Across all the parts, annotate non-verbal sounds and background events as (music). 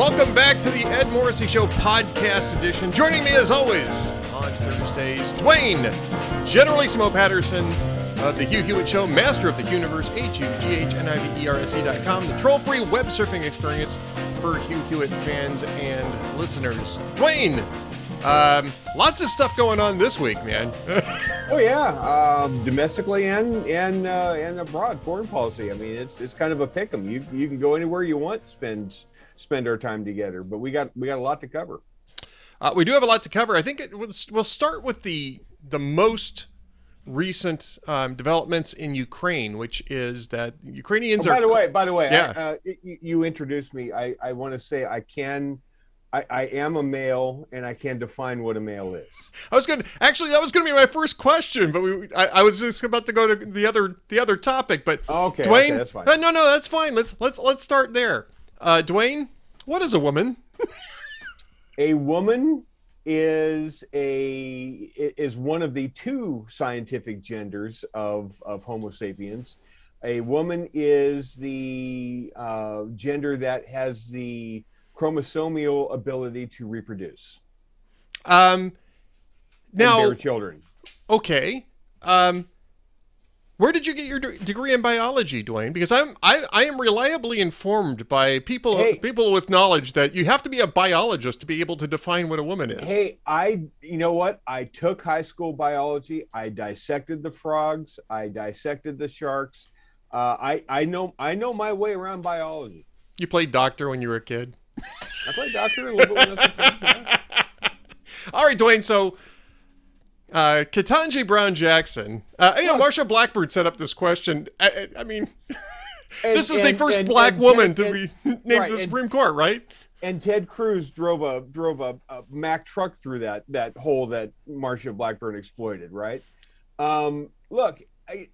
Welcome back to the Ed Morrissey Show podcast edition. Joining me as always on Thursdays, Duane, Generalissimo Patterson of the Hugh Hewitt Show, master of the Universe, H-U-G-H-N-I-V-E-R-S-E.com, the troll-free web surfing experience for Hugh Hewitt fans and listeners. Duane, um, lots of stuff going on this week, man. (laughs) oh yeah, um, domestically and and uh, and abroad, foreign policy. I mean, it's it's kind of a pick 'em. You you can go anywhere you want, spend spend our time together. But we got we got a lot to cover. Uh, we do have a lot to cover. I think it, we'll start with the the most recent um, developments in Ukraine, which is that Ukrainians oh, by are. By the way, by the way, yeah. I, uh, you, you introduced me. I I want to say I can I, I, am a male and I can define what a male is. I was going to actually that was going to be my first question, but we I, I, was just about to go to the other the other topic. But okay, Duane, okay, that's fine. No, no, that's fine. Let's let's let's start there. Uh, Duane, what is a woman? (laughs) a woman is a is one of the two scientific genders of of Homo sapiens. A woman is the uh, gender that has the chromosomal ability to reproduce. Um, now, bear children. Okay. Um, where did you get your degree in biology, Duane? Because I'm I, I am reliably informed by people hey, people with knowledge that you have to be a biologist to be able to define what a woman is. Hey, I you know what? I took high school biology. I dissected the frogs. I dissected the sharks. Uh, I I know I know my way around biology. You played doctor when you were a kid. I played doctor a little bit. when I was a Yeah. (laughs) All right, Duane. So, uh, Ketanji Brown Jackson. Uh, you know, Marsha Blackburn set up this question. I, I mean, (laughs) and, this is and, the first and, black woman to be (laughs) named right, to the Supreme Court, right? And Ted Cruz drove a drove a, a, Mack truck through that that hole that Marsha Blackburn exploited, right? Um, look, I,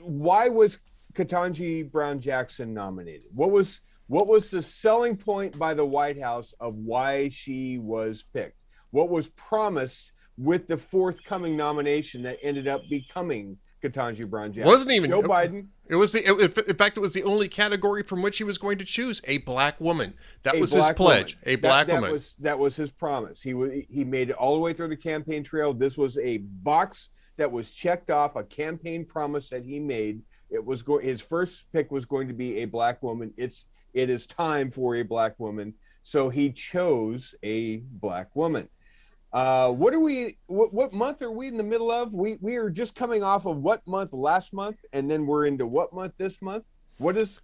why was Ketanji Brown Jackson nominated? What was what was the selling point by the White House of why she was picked? What was promised with the forthcoming nomination that ended up becoming Ketanji Brown Jackson? Wasn't even Joe Biden. It was the. It, in fact, it was the only category from which he was going to choose a black woman. That was his pledge. Woman. A black that, that woman. Was, that was his promise. He was. He made it all the way through the campaign trail. This was a box that was checked off, a campaign promise that he made. It was going. His first pick was going to be a black woman. It's it is time for a black woman. So he chose a black woman. Uh, what are we? What, what, month are we in the middle of? We we are just coming off of what month last month, and then we're into what month this month? What is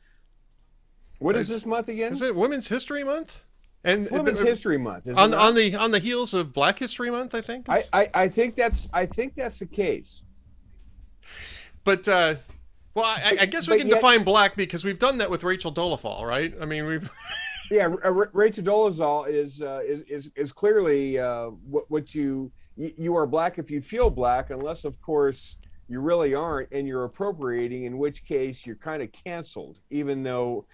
what is this month again? Is it Women's History Month? And Women's uh, History Month on on the on the heels of Black History Month, I think. I, I, I think that's I think that's the case. But uh, well, I, I guess we can yet, define black because we've done that with Rachel Dolezal, right? I mean, we've. (laughs) yeah, Rachel Dolezal is uh, is is is clearly uh, what what you you are black if you feel black, unless of course you really aren't, and you're appropriating, in which case you're kind of canceled, even though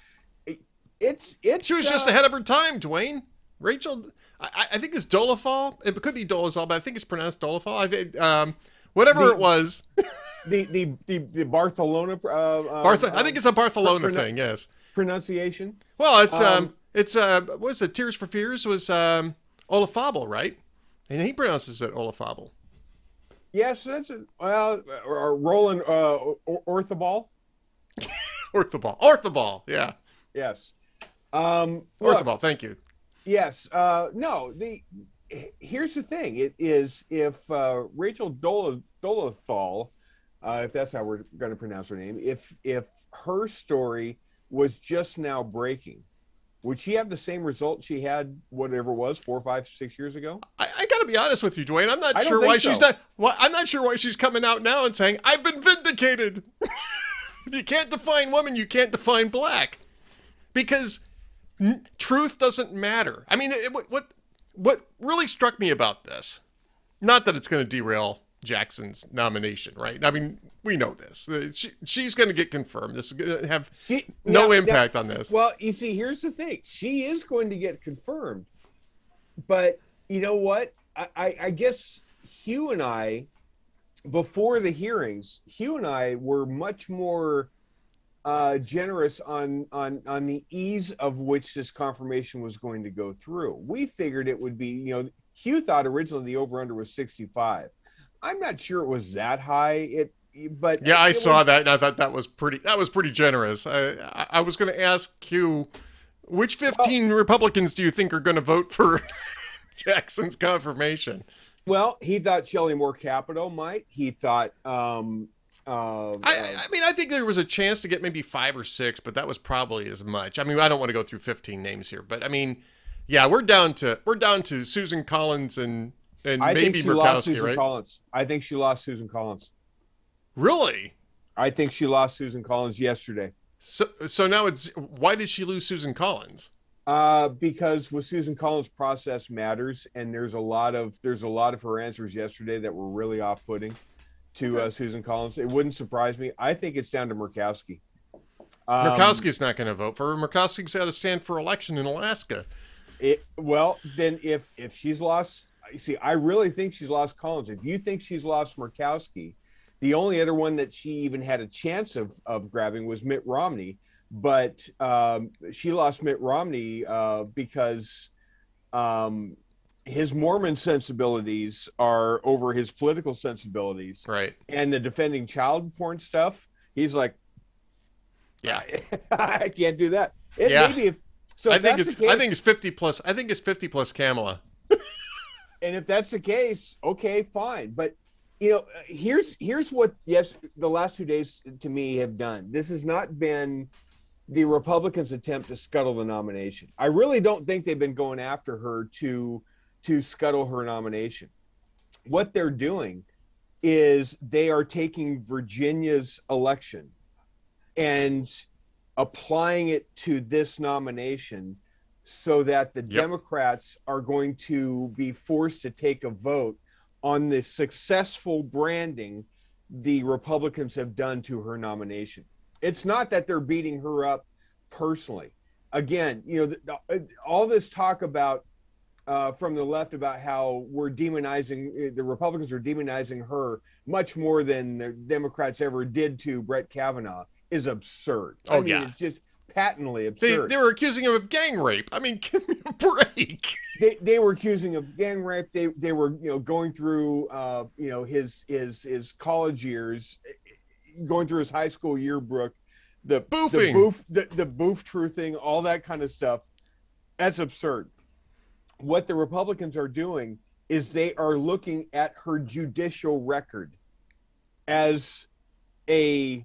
it's it's. She was uh, just ahead of her time, Duane. Rachel, I, I think it's Dolezal. It could be Dolezal, but I think it's pronounced Dolezal. I think um, whatever the, it was. (laughs) the the the, the Barcelona. Uh, uh Barth- I think it's a Barcelona thing. Yes. Pronunciation. Well, it's um, um it's uh, what was it? Tears for Fears was um, Olafable, right? And he pronounces it Olafable. Yes, that's it. Well, or Roland uh, Orthoball. (laughs) Orthoball, Orthoball, yeah. Yes. Um, Orthoball, thank you. Yes. Uh, no. The here's the thing. It is if uh, Rachel Dol- Dolezal uh, if that's how we're going to pronounce her name, if if her story was just now breaking, would she have the same result she had whatever it was four, five, six years ago? I, I got to be honest with you, Duane. I'm not sure why so. she's not. Well, I'm not sure why she's coming out now and saying I've been vindicated. (laughs) if you can't define woman, you can't define black, because n- truth doesn't matter. I mean, it, what what really struck me about this, not that it's going to derail Jackson's nomination, right? I mean, we know this. Uh, she, she's going to get confirmed. This is going to have she, no now, impact now, on this. Well, you see, here's the thing: she is going to get confirmed, but you know what? I, I, I guess Hugh and I, before the hearings, Hugh and I were much more uh, generous on on on the ease of which this confirmation was going to go through. We figured it would be, you know, Hugh thought originally the over under was 65. I'm not sure it was that high. It but yeah, I saw was, that and I thought that was pretty that was pretty generous. I I, I was going to ask Hugh which 15 well, Republicans do you think are going to vote for (laughs) Jackson's confirmation? Well, he thought Shelley Moore Capito might. He thought um, uh, I, I, mean, I think there was a chance to get maybe five or six, but that was probably as much. I mean, I don't want to go through 15 names here, but I mean, yeah, we're down to we're down to Susan Collins and and I maybe Murkowski, right? Collins. I think she lost Susan Collins. Really? I think she lost Susan Collins yesterday. So, so now it's why did she lose Susan Collins? Uh, because with Susan Collins, process matters, and there's a lot of there's a lot of her answers yesterday that were really off-putting to uh, Susan Collins. It wouldn't surprise me. I think it's down to Murkowski. Um, Murkowski's not going to vote for her. Murkowski's got to stand for election in Alaska. It, well, then if if she's lost, see, I really think she's lost Collins. If you think she's lost Murkowski, the only other one that she even had a chance of of grabbing was Mitt Romney, but um, she lost Mitt Romney uh, because um, his Mormon sensibilities are over his political sensibilities. Right. And the defending child porn stuff, he's like, yeah, (laughs) I can't do that. It yeah. maybe if so. I think it's case, I think it's fifty plus. I think it's fifty plus Kamala. And if that's the case, okay, fine. But you know, here's here's what yes, the last two days to me have done. This has not been the Republicans' attempt to scuttle the nomination. I really don't think they've been going after her to to scuttle her nomination. What they're doing is they are taking Virginia's election and applying it to this nomination so that the yep. Democrats are going to be forced to take a vote on the successful branding the Republicans have done to her nomination. It's not that they're beating her up personally. Again, you know, the, the, all this talk about uh, from the left about how we're demonizing the Republicans are demonizing her much more than the Democrats ever did to Brett Kavanaugh is absurd. Oh I mean, yeah, it's just patently absurd. They, they, were accusing him of gang rape. I mean, (laughs) give me a break. they, they were accusing of gang rape. They they were you know going through uh, you know his his his college years, going through his high school yearbook, the boofing, the boof, the, the boof truthing, all that kind of stuff. That's absurd what the Republicans are doing is they are looking at her judicial record as a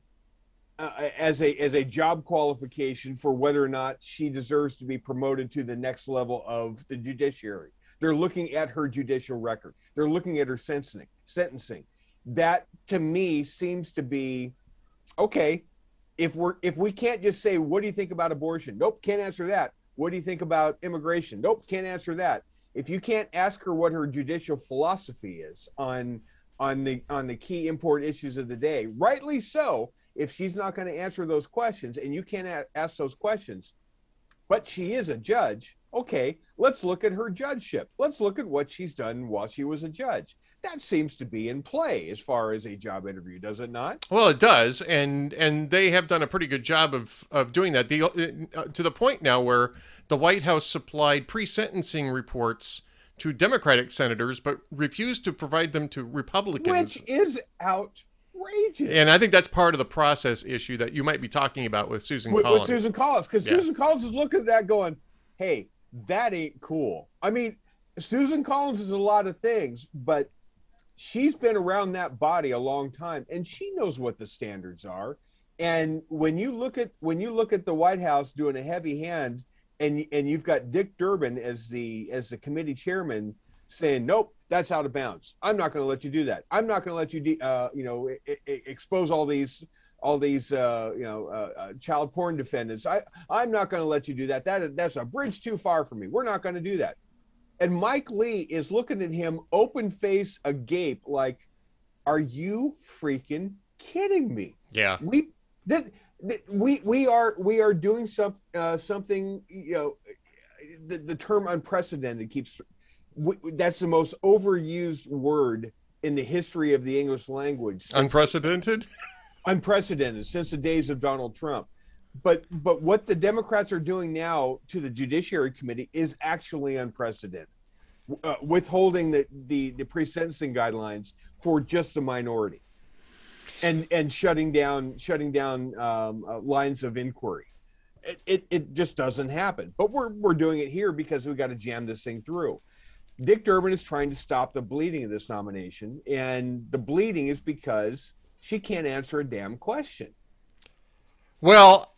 uh, as a as a job qualification for whether or not she deserves to be promoted to the next level of the judiciary. They're looking at her judicial record. They're looking at her sentencing. Sentencing. That to me seems to be okay. If we're if we can't just say what do you think about abortion? Nope, can't answer that. What do you think about immigration? Nope, can't answer that. If you can't ask her what her judicial philosophy is on on the on the key import issues of the day, rightly so, if she's not going to answer those questions and you can't a- ask those questions, but she is a judge, okay, let's look at her judgeship. Let's look at what she's done while she was a judge that seems to be in play as far as a job interview, does it not? Well, it does, and and they have done a pretty good job of of doing that. The, uh, to the point now where the White House supplied pre-sentencing reports to Democratic senators, but refused to provide them to Republicans, which is outrageous. And I think that's part of the process issue that you might be talking about with Susan with, Collins. With Susan Collins, because yeah. Susan Collins is looking at that going, "Hey, that ain't cool." I mean. Susan Collins is a lot of things, but she's been around that body a long time and she knows what the standards are and when you look at when you look at the white house doing a heavy hand and and you've got dick durbin as the as the committee chairman saying nope that's out of bounds. I'm not going to let you do that. I'm not going to let you de- uh, you know I- I expose all these all these uh, you know uh, uh child porn defendants. I i'm not going to let you do that. That that's a bridge too far for me. We're not going to do that. And Mike Lee is looking at him open face agape, like, are you freaking kidding me? Yeah. We that, we we are we are doing some uh, something you know the, the term unprecedented keeps we, that's the most overused word in the history of the English language. Unprecedented? (laughs) unprecedented since the days of Donald Trump. But but what the Democrats are doing now to the Judiciary Committee is actually unprecedented. Uh, withholding the, the the pre-sentencing guidelines for just the minority, and and shutting down shutting down um, uh, lines of inquiry. It, it, it just doesn't happen. But we're we're doing it here because we got to jam this thing through. Dick Durbin is trying to stop the bleeding of this nomination, and the bleeding is because she can't answer a damn question. Well,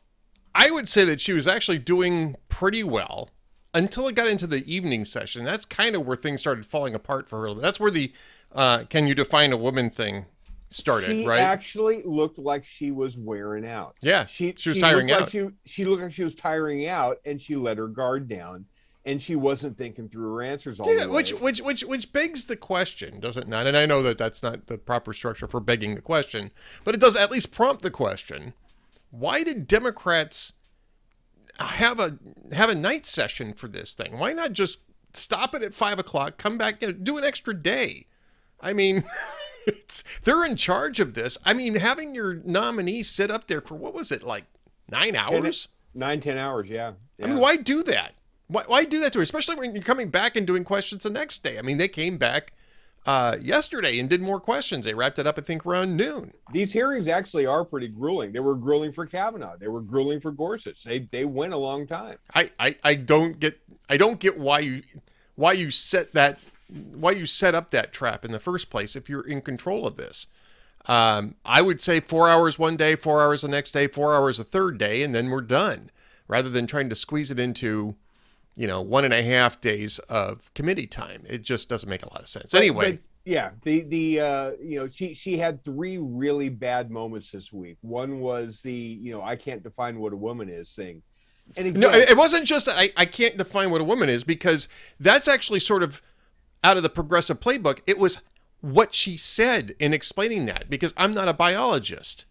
I would say that she was actually doing pretty well until it got into the evening session. That's kind of where things started falling apart for her. That's where the uh, "Can you define a woman?" thing started. She right? actually looked like she was wearing out. Yeah, she she was she tiring out. Like she, she looked like she was tiring out, and she let her guard down and she wasn't thinking through her answers all yeah, the way. Which, which, which, which begs the question, does it not? And I know that that's not the proper structure for begging the question, but it does at least prompt the question: Why did Democrats have a have a night session for this thing? Why not just stop it at five o'clock, come back, and do an extra day? I mean. (laughs) It's, they're in charge of this. I mean, having your nominee sit up there for what was it like nine hours? Ten, nine, ten hours, yeah. yeah. I mean, why do that? Why, why do that to her? Especially when you're coming back and doing questions the next day. I mean, they came back uh, yesterday and did more questions. They wrapped it up, I think, around noon. These hearings actually are pretty grueling. They were grueling for Kavanaugh. They were grueling for Gorsuch. They they went a long time. I, I, I don't get I don't get why you why you set that why you set up that trap in the first place if you're in control of this. Um, I would say four hours one day, four hours the next day, four hours a third day, and then we're done. Rather than trying to squeeze it into you know, one and a half days of committee time. It just doesn't make a lot of sense. Anyway. But, yeah, the the uh, you know she she had three really bad moments this week. One was the you know I can't define what a woman is thing. And again, no, it wasn't just that I, I can't define what a woman is because that's actually sort of out of the progressive playbook. It was what she said in explaining that because I'm not a biologist.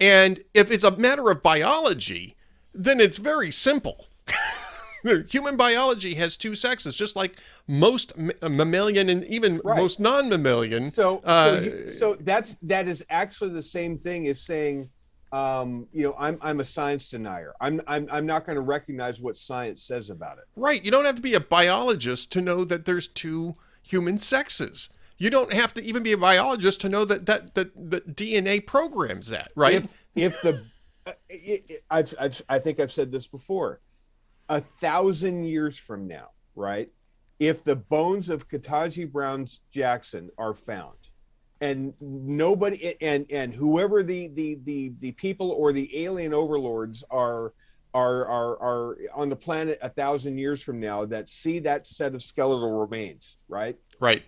And if it's a matter of biology, then it's very simple. (laughs) human biology has two sexes, just like most uh, mammalian and even right. most non-mammalian. So, uh, so, you, so, that's that is actually the same thing as saying, um, you know, I'm I'm a science denier. I'm I'm I'm not going to recognize what science says about it. Right. You don't have to be a biologist to know that there's two human sexes. You don't have to even be a biologist to know that that that, that DNA programs that. Right. If, if the uh, I've, I've I think I've said this before a thousand years from now, right? If the bones of Ketanji Brown's Jackson are found, and nobody and and whoever the the the the people or the alien overlords are are are are on the planet a thousand years from now that see that set of skeletal remains, right? Right.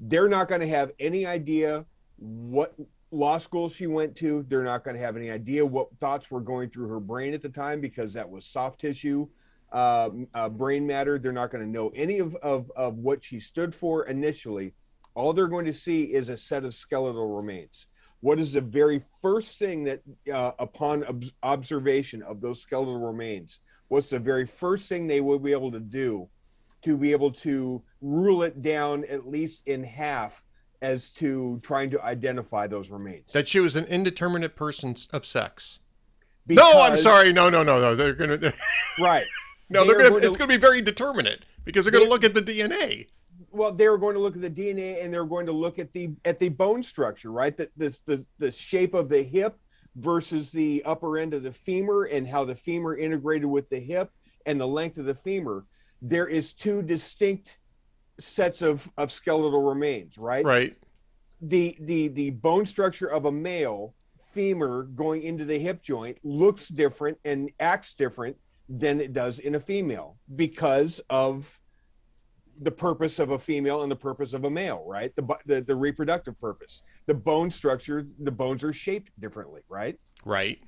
They're not going to have any idea what law school she went to. They're not going to have any idea what thoughts were going through her brain at the time because that was soft tissue uh, uh, brain matter. They're not going to know any of, of, of what she stood for initially. All they're going to see is a set of skeletal remains. What is the very first thing that, uh, upon ob- observation of those skeletal remains, what's the very first thing they will be able to do to be able to rule it down at least in half as to trying to identify those remains? That she was an indeterminate person of sex. Because, no, I'm sorry. No, no, no, no. They're gonna. (laughs) right. No, they're, they're gonna. it's going to be very determinate because they're going to look at the DNA. Well, they're going to look at the DNA and they're going to look at the at the bone structure, right? That this the the shape of the hip versus the upper end of the femur and how the femur integrated with the hip and the length of the femur. There is two distinct sets of of skeletal remains, right? Right. The the the bone structure of a male femur going into the hip joint looks different and acts different than it does in a female because of the purpose of a female and the purpose of a male, right? The, the the reproductive purpose. The bone structure, the bones are shaped differently, right? Right.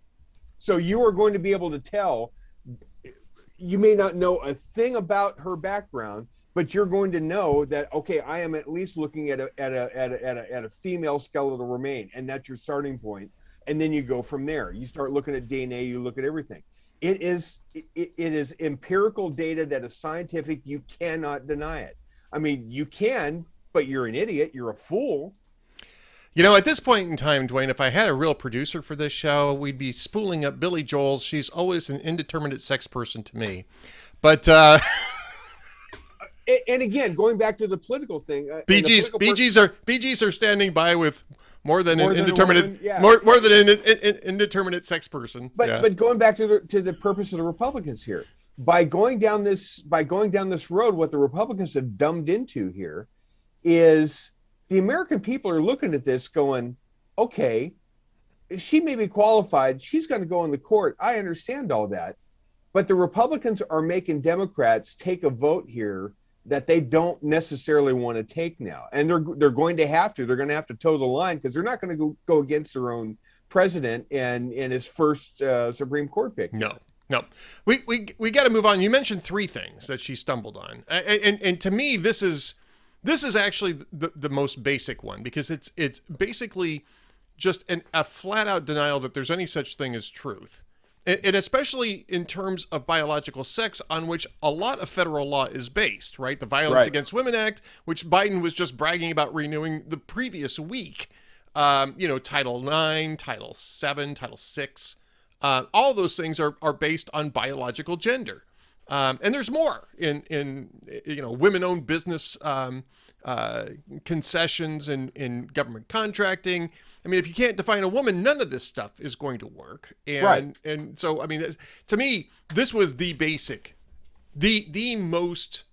So you are going to be able to tell. You may not know a thing about her background, but you're going to know that okay, I am at least looking at a at a at a at a, at a female skeletal remain, and that's your starting point. And then you go from there. You start looking at DNA. You look at everything it is it, it is empirical data that is scientific. You cannot deny it. I mean you can but you're an idiot. You're a fool. You know, at this point in time, Duane, if I had a real producer for this show, we'd be spooling up Billy Joel's She's Always an Indeterminate Sex Person to Me. But uh (laughs) and again, going back to the political thing, uh, Bee Gees BGs are Bee Gees are standing by with more than more an than indeterminate yeah. more more than an, an, an, indeterminate sex person. But yeah. but going back to the to the purpose of the Republicans here, by going down this by going down this road, what the Republicans have dumbed into here is the American people are looking at this going, okay, she may be qualified. She's going to go in the court. I understand all that. But the Republicans are making Democrats take a vote here that they don't necessarily want to take now. And they're they're going to have to. They're going to have to toe the line because they're not going to go, go against their own president and in his first uh, Supreme Court pick. No. No, we we we got to move on. You mentioned three things that she stumbled on, and, and and to me, this is this is actually the, the most basic one because it's it's basically just an, a flat out denial that there's any such thing as truth. And, especially in terms of biological sex, on which a lot of federal law is based, right? The Violence right. Against Women Act, which Biden was just bragging about renewing the previous week. Um, you know, Title IX, Title VII, Title VI, uh, all those things are, are based on biological gender. Um, and there's more in in you know women-owned business um, uh, concessions and in government contracting. I mean, if you can't define a woman, none of this stuff is going to work. And right. and so I mean, to me, this was the basic, the the most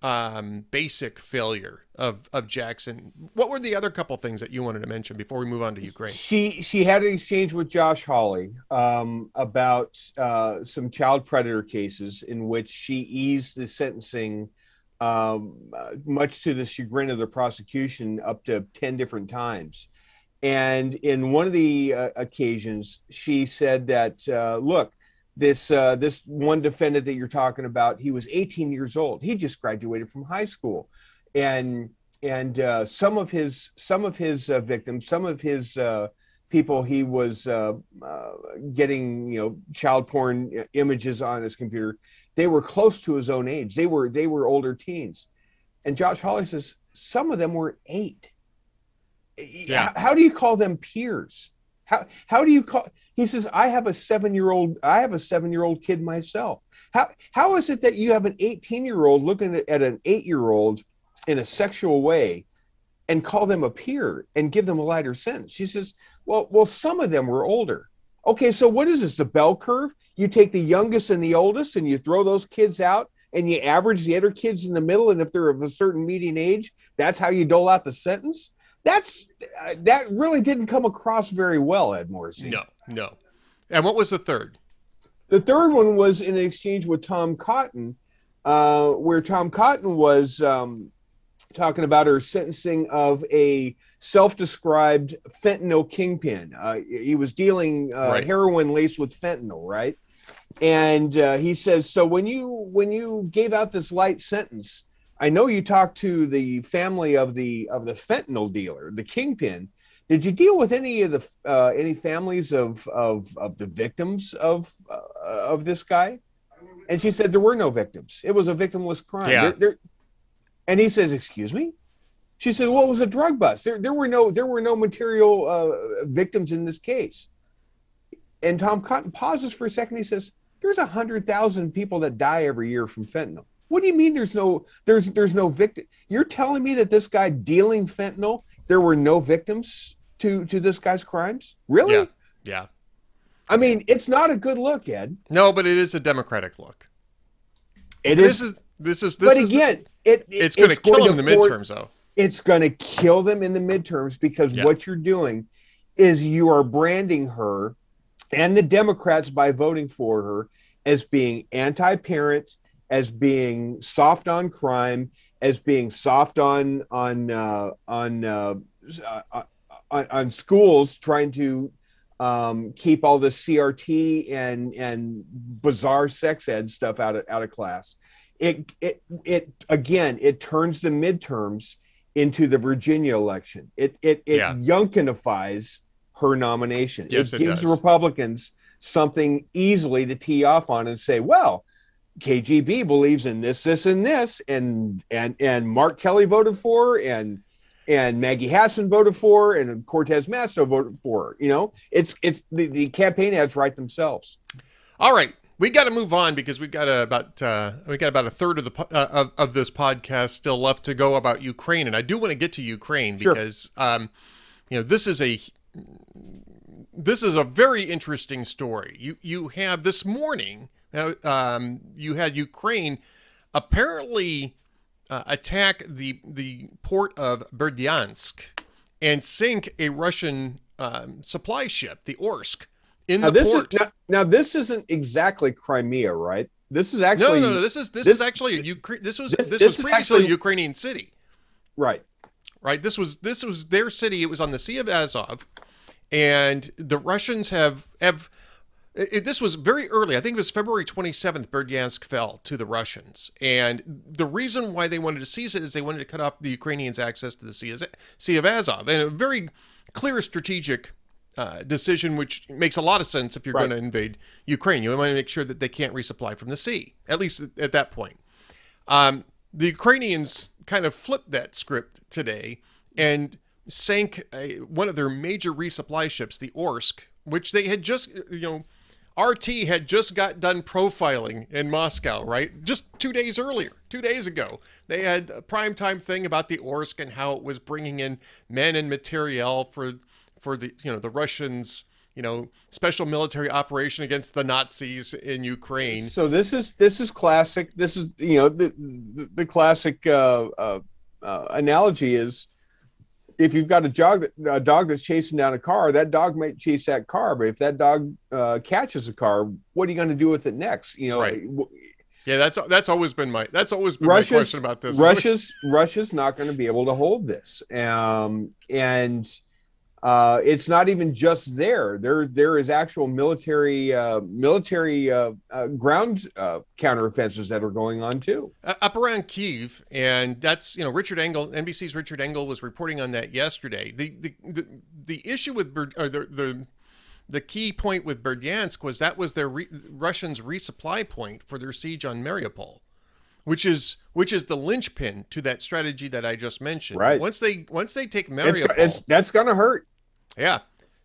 um, basic failure of of Jackson. What were the other couple things that you wanted to mention before we move on to Ukraine? She she had an exchange with Josh Hawley um, about uh, some child predator cases in which she eased the sentencing, um, uh, much to the chagrin of the prosecution, up to ten different times. And in one of the uh, occasions, she said that, uh, look, this uh, this one defendant that you're talking about, he was 18 years old. He just graduated from high school, and and uh, some of his some of his uh, victims, some of his uh, people, he was getting you know child porn images on his computer. They were close to his own age. They were they were older teens, and Josh Hawley says some of them were eight. Yeah. How, how do you call them peers? How how do you call? He says, I have a seven year old, I have a seven year old kid myself. How, how is it that you have an 18 year old looking at an eight year old in a sexual way and call them a peer and give them a lighter sentence? She says, well, well, some of them were older. Okay, so what is this? The bell curve? You take the youngest and the oldest and you throw those kids out and you average the other kids in the middle. And if they're of a certain median age, that's how you dole out the sentence that's uh, that really didn't come across very well, Ed Morrissey. No, no. And what was the third? The third one was in an exchange with Tom Cotton, uh, where Tom Cotton was um, talking about her sentencing of a self-described fentanyl kingpin. Uh, he was dealing uh, right. heroin laced with fentanyl, right? And uh, he says, so when you when you gave out this light sentence, I know you talked to the family of the of the fentanyl dealer, the kingpin. Did you deal with any of the uh, any families of of of the victims of uh, of this guy? And she said there were no victims. It was a victimless crime. Yeah. They're, they're, and he says, "Excuse me." She said, "Well, it was a drug bust. There, there were no there were no material uh, victims in this case." And Tom Cotton pauses for a second. He says, "There's a hundred thousand people that die every year from fentanyl." What do you mean there's no there's there's no victim? You're telling me that this guy dealing fentanyl, there were no victims to to this guy's crimes? Really? Yeah. Yeah. I mean, it's not a good look, Ed. No, but it is a democratic look. It this is, is this is this but is again, the, it, it's, going to kill them in the midterms, though. It's going to kill them in the midterms because yeah. what you're doing is you are branding her and the Democrats by voting for her as being anti-parent, as being soft on crime, as being soft on on uh, on, uh, uh, on, on schools trying to um, keep all the CRT and and bizarre sex ed stuff out of out of class. It it it again it turns the midterms into the Virginia election. It it it yeah. Youngkinifies her nomination. Yes, it, it gives does. Republicans something easily to tee off on and say, well, KBJ believes in this, this, and this, and and and Mark Kelly voted for, and and Maggie Hassan voted for, and Cortez Masto voted for. You know, it's it's the, the campaign ads write themselves. All right, we got to move on because we've got a, about uh, we got about a third of the uh, of, of this podcast still left to go about Ukraine, and I do want to get to Ukraine because sure. um, you know this is a this is a very interesting story. You you have this morning, uh, um, you had Ukraine apparently uh, attack the the port of Berdyansk and sink a Russian um, supply ship, the Orsk, in now, the port. Is, now, now, this isn't exactly Crimea, right? This is actually no, no, no. This is this, this is actually a Ukraine. This was this, this, this was previously actually, a Ukrainian city, right? Right. This was this was their city. It was on the Sea of Azov, and the Russians have have it, this was very early. I think it was February 27th, Berdyansk fell to the Russians. And the reason why they wanted to seize it is they wanted to cut off the Ukrainians' access to the Sea, sea of Azov. And a very clear strategic uh, decision, which makes a lot of sense if you're right. going to invade Ukraine. You want to make sure that they can't resupply from the sea, at least at, at that point. Um, the Ukrainians kind of flipped that script today and sank a, one of their major resupply ships, the Orsk, which they had just, you know, RT had just got done profiling in Moscow, right? Just two days earlier, two days ago. They had a primetime thing about the Orsk and how it was bringing in men and materiel for for the you know the Russians you know special military operation against the Nazis in Ukraine. So this is this is classic. This is you know the the, the classic uh, uh, uh, analogy is if you've got a dog that a dog that's chasing down a car, that dog might chase that car, but if that dog uh, catches a car, what are you going to do with it next? You know, right. Yeah, that's that's always been my that's always been Russia's, my question about this. Russia's Russia's not going to be able to hold this, um, and uh, it's not even just there. There, there is actual military, uh, military uh, uh ground uh, counteroffensives that are going on too. up around Kiev, and that's you know Richard Engel, NBC's Richard Engel was reporting on that yesterday. The the the, the issue with or the, the the key point with Berdyansk was that was their re- Russians' resupply point for their siege on Mariupol, which is which is the linchpin to that strategy that I just mentioned. Right. Once they once they take Mariupol, it's, it's, that's going to hurt. Yeah.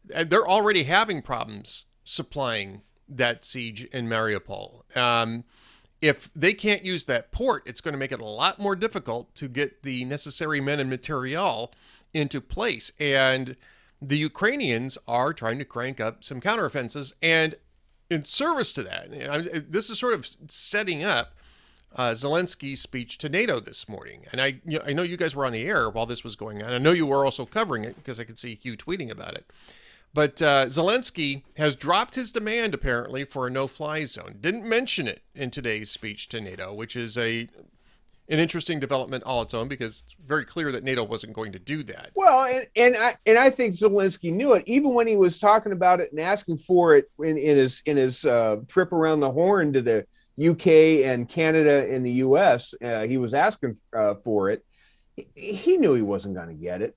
They're already having problems supplying that siege in Mariupol. Um, if they can't use that port, it's going to make it a lot more difficult to get the necessary men and material into place. And the Ukrainians are trying to crank up some counteroffensives. And in service to that, this is sort of setting up uh, Zelensky's speech to NATO this morning. And I, you know, I know you guys were on the air while this was going on. I know you were also covering it because I could see Hugh tweeting about it. But uh, Zelensky has dropped his demand apparently for a no-fly zone. Didn't mention it in today's speech to NATO, which is a an interesting development all its own because it's very clear that NATO wasn't going to do that. Well, and, and I and I think Zelensky knew it even when he was talking about it and asking for it in, in his in his uh, trip around the horn to the UK and Canada and the US. Uh, he was asking uh, for it. He, knew he wasn't going to get it.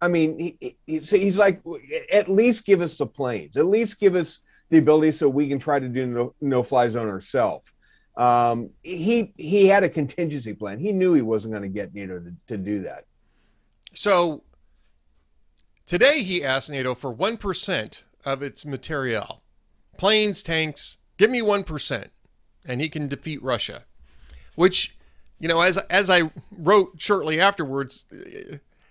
I mean, he, he, he's like, at least give us the planes. At least give us the ability so we can try to do no, no fly zone ourselves. Um, he he had a contingency plan. He knew he wasn't going to get NATO to, to do that. So today he asked NATO for one percent of its material, planes, tanks. Give me one percent and he can defeat Russia. Which, you know, as as I wrote shortly afterwards,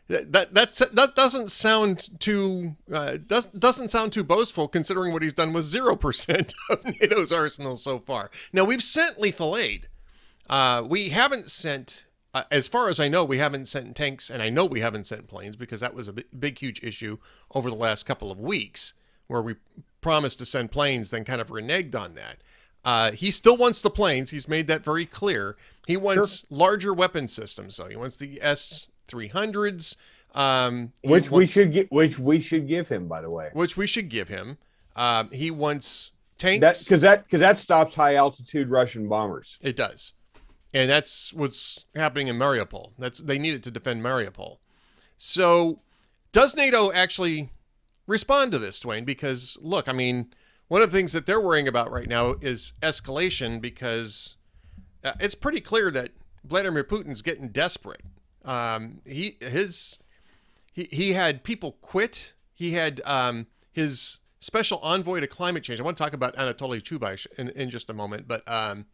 that that's, that doesn't sound too uh, doesn't doesn't sound too boastful considering what he's done with zero percent (laughs) of NATO's arsenal so far. Now we've sent lethal aid. Uh, we haven't sent, uh, as far as I know, we haven't sent tanks, and I know we haven't sent planes because that was a big huge issue over the last couple of weeks, where we promised to send planes, then kind of reneged on that. Uh, he still wants the planes. He's made that very clear. He wants sure. larger weapon systems, though. He wants the S three hundreds, um, which we should get, which we should give him, by the way. Which we should give him. Um, he wants tanks because that because that, that stops high altitude Russian bombers. It does, and that's what's happening in Mariupol. That's they need it to defend Mariupol. So, does NATO actually respond to this, Duane? Because look, I mean one of the things that they're worrying about right now is escalation because uh, it's pretty clear that Vladimir Putin's getting desperate. Um, he his he he had people quit. He had um, his special envoy to climate change. I want to talk about Anatoly Chubais in, in just a moment, but um,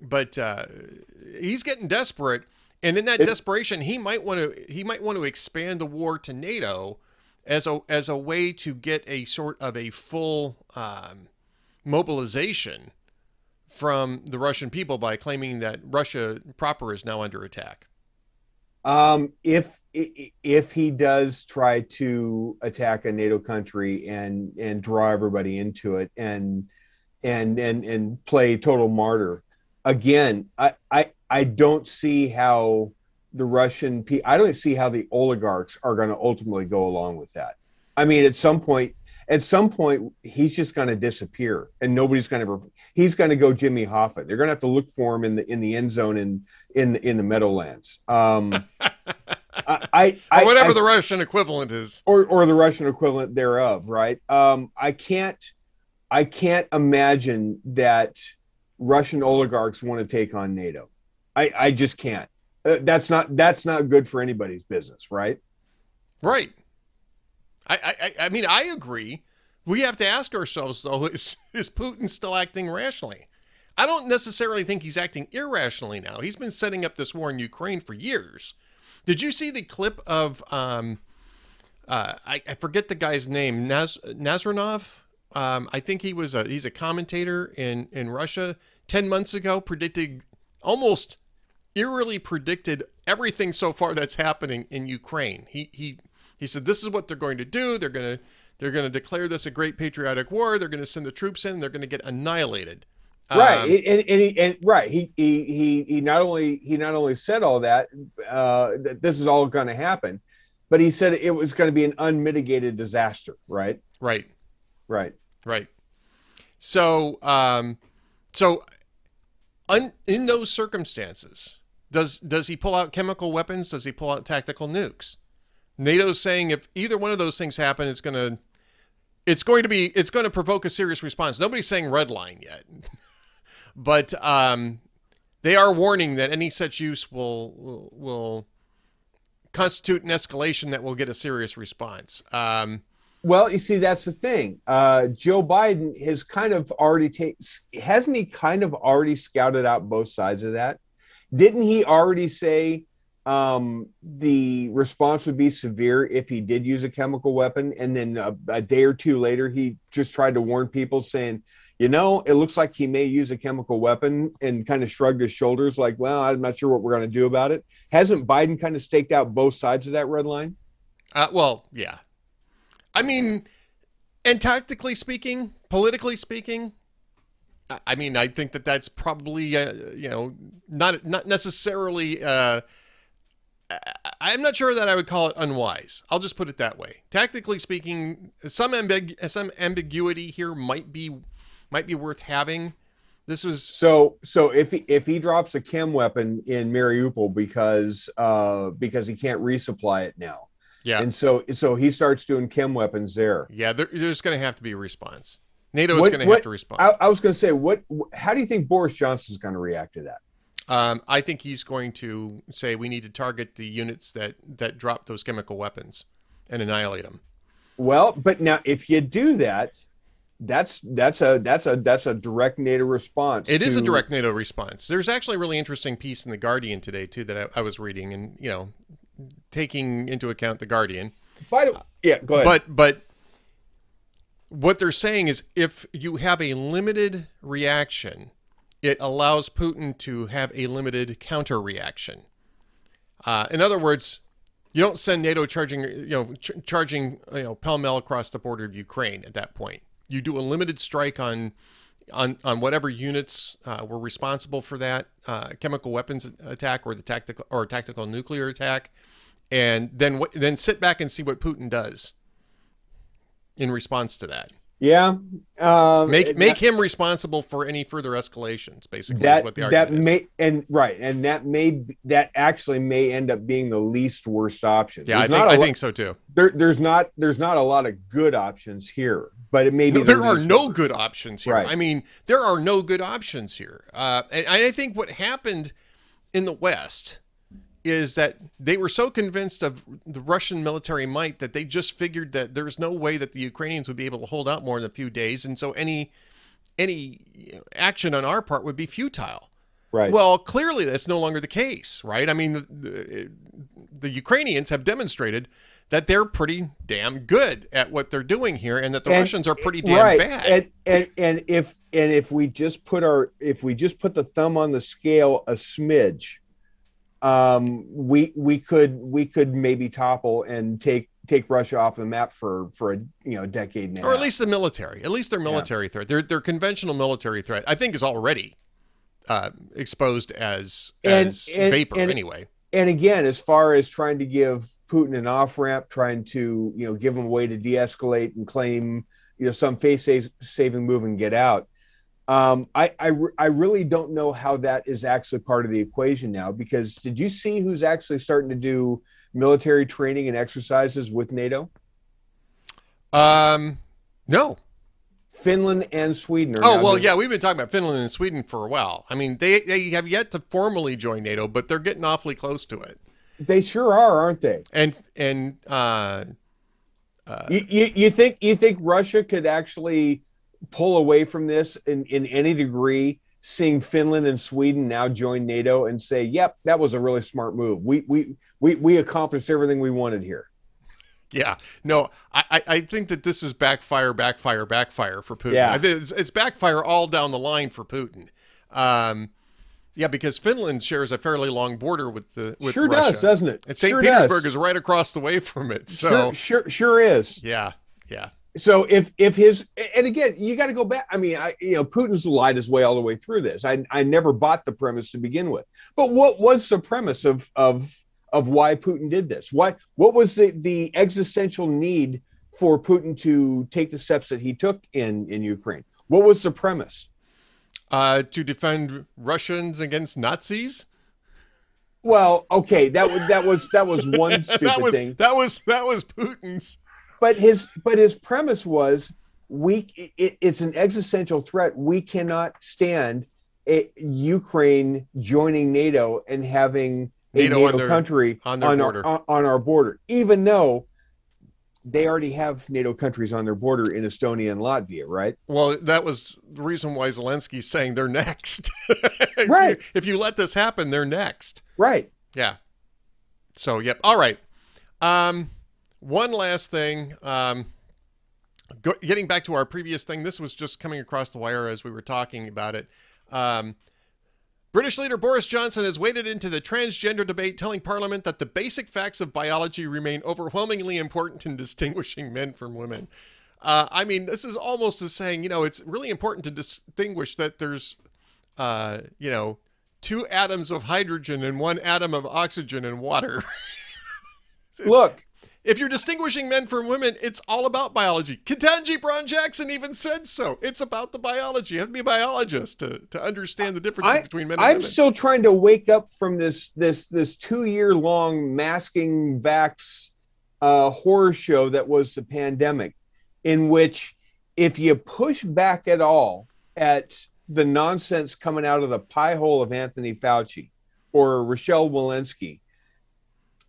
but uh, he's getting desperate, and in that desperation, he might want to he might want to expand the war to NATO as a as a way to get a sort of a full um, mobilization from the Russian people by claiming that Russia proper is now under attack. Um, if if he does try to attack a NATO country and and draw everybody into it and and and and play total martyr, again, I I I don't see how the Russian I don't see how the oligarchs are going to ultimately go along with that. I mean, at some point, at some point, he's just going to disappear, and nobody's going to. He's going to go Jimmy Hoffa. They're going to have to look for him in the in the end zone in in in the Meadowlands. Um, (laughs) I, I, or whatever I, the Russian equivalent is, or or the Russian equivalent thereof, right? Um, I can't, I can't imagine that Russian oligarchs want to take on NATO. I, I just can't. Uh, that's not that's not good for anybody's business, right? Right. I, I I mean I agree. We have to ask ourselves though: (laughs) Is is Putin still acting rationally? I don't necessarily think he's acting irrationally now. He's been setting up this war in Ukraine for years. Did you see the clip of um, uh, I, I forget the guy's name, Naz, Nazranov? Um, I think he was a he's a commentator in in Russia. Ten months ago, predicted almost eerily predicted everything so far that's happening in Ukraine. He he he said this is what they're going to do. They're going to they're going to declare this a great patriotic war. They're going to send the troops in. They're going to get annihilated. Right, um, and, and, he, and right, he, he he he not only he not only said all that uh, that this is all going to happen, but he said it was going to be an unmitigated disaster. Right. Right. Right. Right. So, um, so un, in those circumstances, does does he pull out chemical weapons? Does he pull out tactical nukes? NATO's saying if either one of those things happen, it's to it's going to be it's going to provoke a serious response. Nobody's saying red line yet. (laughs) but um, they are warning that any such use will, will, will constitute an escalation that will get a serious response. Um, well, you see, that's the thing. Uh, Joe Biden has kind of already taken, hasn't he kind of already scouted out both sides of that? Didn't he already say um, the response would be severe if he did use a chemical weapon? And then a, a day or two later, he just tried to warn people saying, you know, it looks like he may use a chemical weapon and kind of shrugged his shoulders, like, well, I'm not sure what we're going to do about it. Hasn't Biden kind of staked out both sides of that red line? Uh, well, yeah. I mean, and tactically speaking, politically speaking, I mean, I think that that's probably, uh, you know, not not necessarily. Uh, I'm not sure that I would call it unwise. I'll just put it that way. Tactically speaking, some ambig- some ambiguity here might be might be worth having. This was so so if he if he drops a chem weapon in Mariupol because uh because he can't resupply it now. Yeah. And so so he starts doing chem weapons there. Yeah, there, there's going to have to be a response. NATO is going to have to respond. I, I was going to say what how do you think Boris Johnson is going to react to that? Um, I think he's going to say we need to target the units that that drop those chemical weapons and annihilate them. Well, but now if you do that, that's that's a that's a that's a direct NATO response. It to... is a direct NATO response. There's actually a really interesting piece in the Guardian today too that I, I was reading, and you know, taking into account the Guardian. By the yeah, go ahead. But but what they're saying is if you have a limited reaction, it allows Putin to have a limited counter reaction. Uh, in other words, you don't send NATO charging you know ch- charging you know pell mell across the border of Ukraine at that point you do a limited strike on on on whatever units uh, were responsible for that uh, chemical weapons attack or the tactical or tactical nuclear attack, and then then sit back and see what Putin does in response to that. Yeah, um, make make that, him responsible for any further escalations. Basically, that what the that may is. and right, and that may that actually may end up being the least worst option. Yeah, there's I think I think so too. There, there's not there's not a lot of good options here, but it may be. No, there are no good options here. Right. I mean, there are no good options here, uh, and I think what happened in the West is that they were so convinced of the Russian military might that they just figured that there's no way that the Ukrainians would be able to hold out more than a few days, and so any any action on our part would be futile. Right. Well, clearly that's no longer the case, right? I mean, the, the, the Ukrainians have demonstrated that they're pretty damn good at what they're doing here, and that the and, Russians are pretty damn right. bad. And, and and if and if we just put our if we just put the thumb on the scale a smidge, um, we we could we could maybe topple and take take Russia off the map for for a you know decade now, or at least the military, at least their military yeah. threat, their their conventional military threat, I think is already uh, exposed as and, as and, vapor and, anyway. And again, as far as trying to give Putin an off ramp, trying to you know give him a way to de-escalate and claim you know some face saving move and get out. Um, I, I, I really don't know how that is actually part of the equation now because did you see who's actually starting to do military training and exercises with NATO? Um, no. Finland and Sweden. Are. Oh well, doing... yeah, we've been talking about Finland and Sweden for a while. I mean, they they have yet to formally join NATO, but they're getting awfully close to it. They sure are, aren't they? And and uh, uh, you, you you think you think Russia could actually pull away from this in, in any degree, seeing Finland and Sweden now join NATO and say, "Yep, that was a really smart move. We we we we accomplished everything we wanted here." Yeah, no, I, I think that this is backfire, backfire, backfire for Putin. Yeah. It's, it's backfire all down the line for Putin. Um, yeah, because Finland shares a fairly long border with the with sure Russia. does, doesn't it? And St. Sure Petersburg does. is right across the way from it. So sure, sure, sure is. Yeah, yeah so if if his and again you got to go back i mean i you know putin's lied his way all the way through this. I i never bought the premise to begin with. But what was the premise of of of why putin did this? What what was the the existential need for putin to take the steps that he took in in ukraine? What was the premise? Uh to defend russians against nazis? Well okay that was that was that was one (laughs) stupid that was, thing. that was that was putin's but his but his premise was we it, it's an existential threat. We cannot stand a, Ukraine joining NATO and having a NATO, NATO their, country on, on our, on, on our border, even though they already have NATO countries on their border in Estonia and Latvia, right? Well, that was the reason why Zelensky's saying they're next. (laughs) if right. You, if you let this happen, they're next. Right. Yeah. So, yep. All right. Um, one last thing. Um, go, getting back to our previous thing, this was just coming across the wire as we were talking about it. Um, British leader Boris Johnson has waded into the transgender debate, telling Parliament that the basic facts of biology remain overwhelmingly important in (laughs) distinguishing men from women. Uh, I mean, this is almost as saying, you know, it's really important to distinguish that there's, uh, you know, two atoms of hydrogen and one atom of oxygen in water. (laughs) Look, if you're distinguishing men from women, it's all about biology. Ketanji Brown Jackson even said so. It's about the biology. You have to be a biologist to, to understand the differences I, between men and I'm women. still trying to wake up from this this this two year long masking vax uh, horror show that was the pandemic, in which if you push back at all at the nonsense coming out of the pie hole of Anthony Fauci or Rochelle Walensky,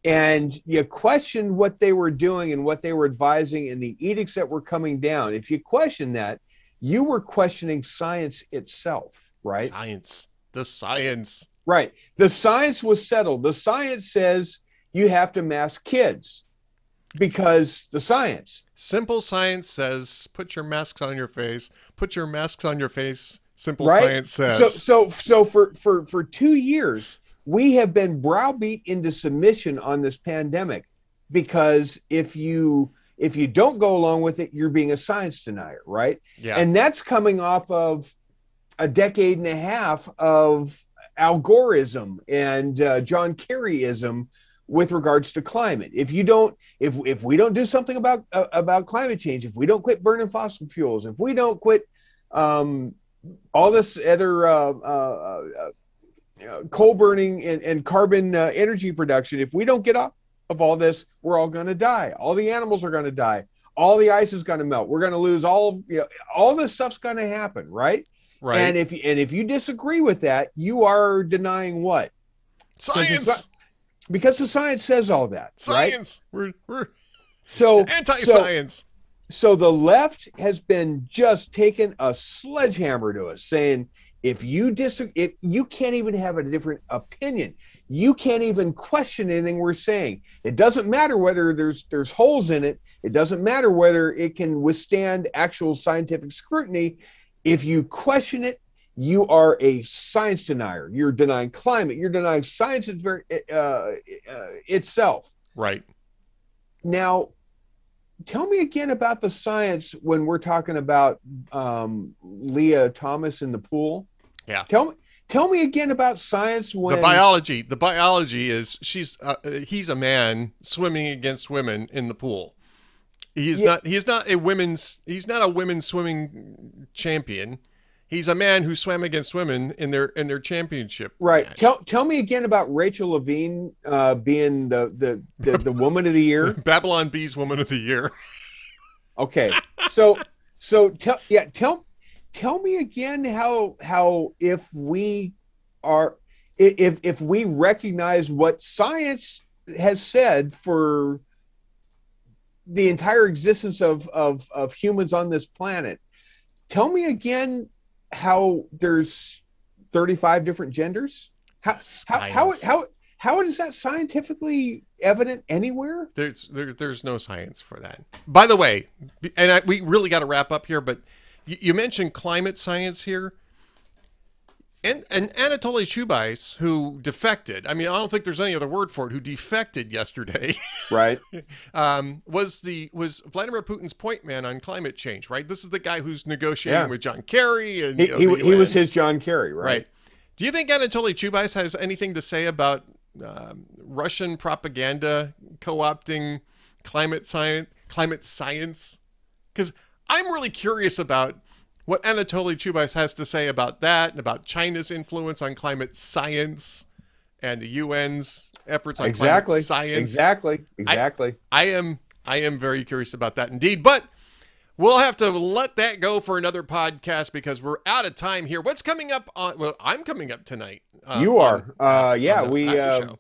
and you questioned what they were doing and what they were advising and the edicts that were coming down. If you question that, you were questioning science itself, right? Science. The science. Right. The science was settled. The science says you have to mask kids because the science. Simple science says put your masks on your face. Put your masks on your face. Simple right? science says. So so so for for for 2 years we have been browbeat into submission on this pandemic because if you if you don't go along with it you're being a science denier right? Yeah. And that's coming off of a decade and a half of al goreism and uh, john kerryism with regards to climate. If you don't if if we don't do something about uh, about climate change if we don't quit burning fossil fuels if we don't quit um, all this other uh, uh, coal burning and, and carbon uh, energy production, if we don't get off of all this, we're all going to die. All the animals are going to die. All the ice is going to melt. We're going to lose all. You know, all this stuff's going to happen, right? Right. And if and if you disagree with that, you are denying what science. because the science says all that. Science. Right? We're we're so (laughs) anti-science. So, so the left has been just taking a sledgehammer to us, saying if you disagree, if you can't even have a different opinion, you can't even question anything we're saying. It doesn't matter whether there's there's holes in it. It doesn't matter whether it can withstand actual scientific scrutiny. If you question it, you are a science denier. You're denying climate. You're denying science uh, uh, itself. Right. Now, tell me again about the science when we're talking about um, Lia Thomas in the pool. Yeah. Tell me. Tell me again about science when the biology. The biology is she's uh, he's a man swimming against women in the pool. He's yeah. not he's not a women's he's not a women's swimming champion. He's a man who swam against women in their in their championship. Right. Match. Tell tell me again about Rachel Levine uh, being the, the the the woman of the year. (laughs) Babylon Bee's woman of the year. (laughs) okay. So so tell yeah tell tell me again how how if we are if if we recognize what science has said for the entire existence of of of humans on this planet tell me again how there's 35 different genders? How how, how how how is that scientifically evident anywhere? There's there, there's no science for that. By the way, and I, we really got to wrap up here, but you, you mentioned climate science here and, and Anatoly Chubais, who defected, I mean, I don't think there's any other word for it, who defected yesterday. (laughs) Right. um, was the was Vladimir Putin's point man on climate change, right? This is the guy who's negotiating yeah. with John Kerry. And, he, you know, he, he was his John Kerry, right? Right. Do you think Anatoly Chubais has anything to say about um, Russian propaganda co-opting climate science? Climate science? Because I'm really curious about what Anatoly Chubais has to say about that and about China's influence on climate science and the UN's efforts on exactly. climate science. Exactly. Exactly. I, I am I am very curious about that indeed. But we'll have to let that go for another podcast because we're out of time here. What's coming up on well, I'm coming up tonight. Uh, you are. On, uh, yeah, we uh,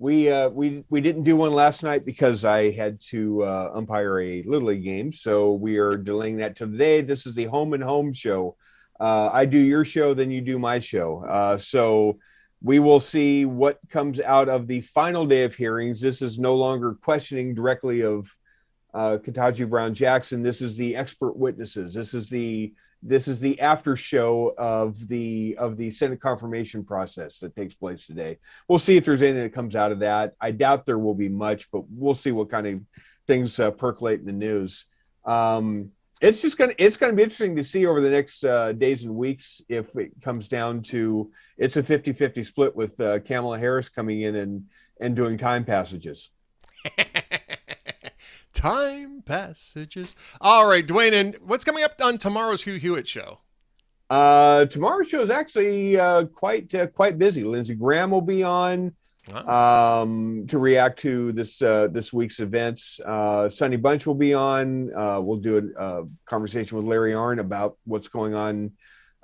we uh, we we didn't do one last night because I had to uh, umpire a little league game, so we are delaying that to today. This is the home and home show. Uh, I do your show, then you do my show. Uh, so we will see what comes out of the final day of hearings. This is no longer questioning directly of uh, Ketanji Brown Jackson. This is the expert witnesses. This is the this is the after show of the of the Senate confirmation process that takes place today. We'll see if there's anything that comes out of that. I doubt there will be much, but we'll see what kind of things uh, percolate in the news. Um, it's just gonna it's gonna be interesting to see over the next uh, days and weeks if it comes down to it's a 50-50 split with uh, Kamala Harris coming in and and doing time passages. (laughs) Time passages. All right, Duane, and what's coming up on tomorrow's Hugh Hewitt show? Uh, tomorrow's show is actually uh, quite uh, quite busy. Lindsey Graham will be on um, to react to this uh, this week's events. Uh, Sonny Bunch will be on. Uh, we'll do a, a, conversation with Larry Arnn about what's going on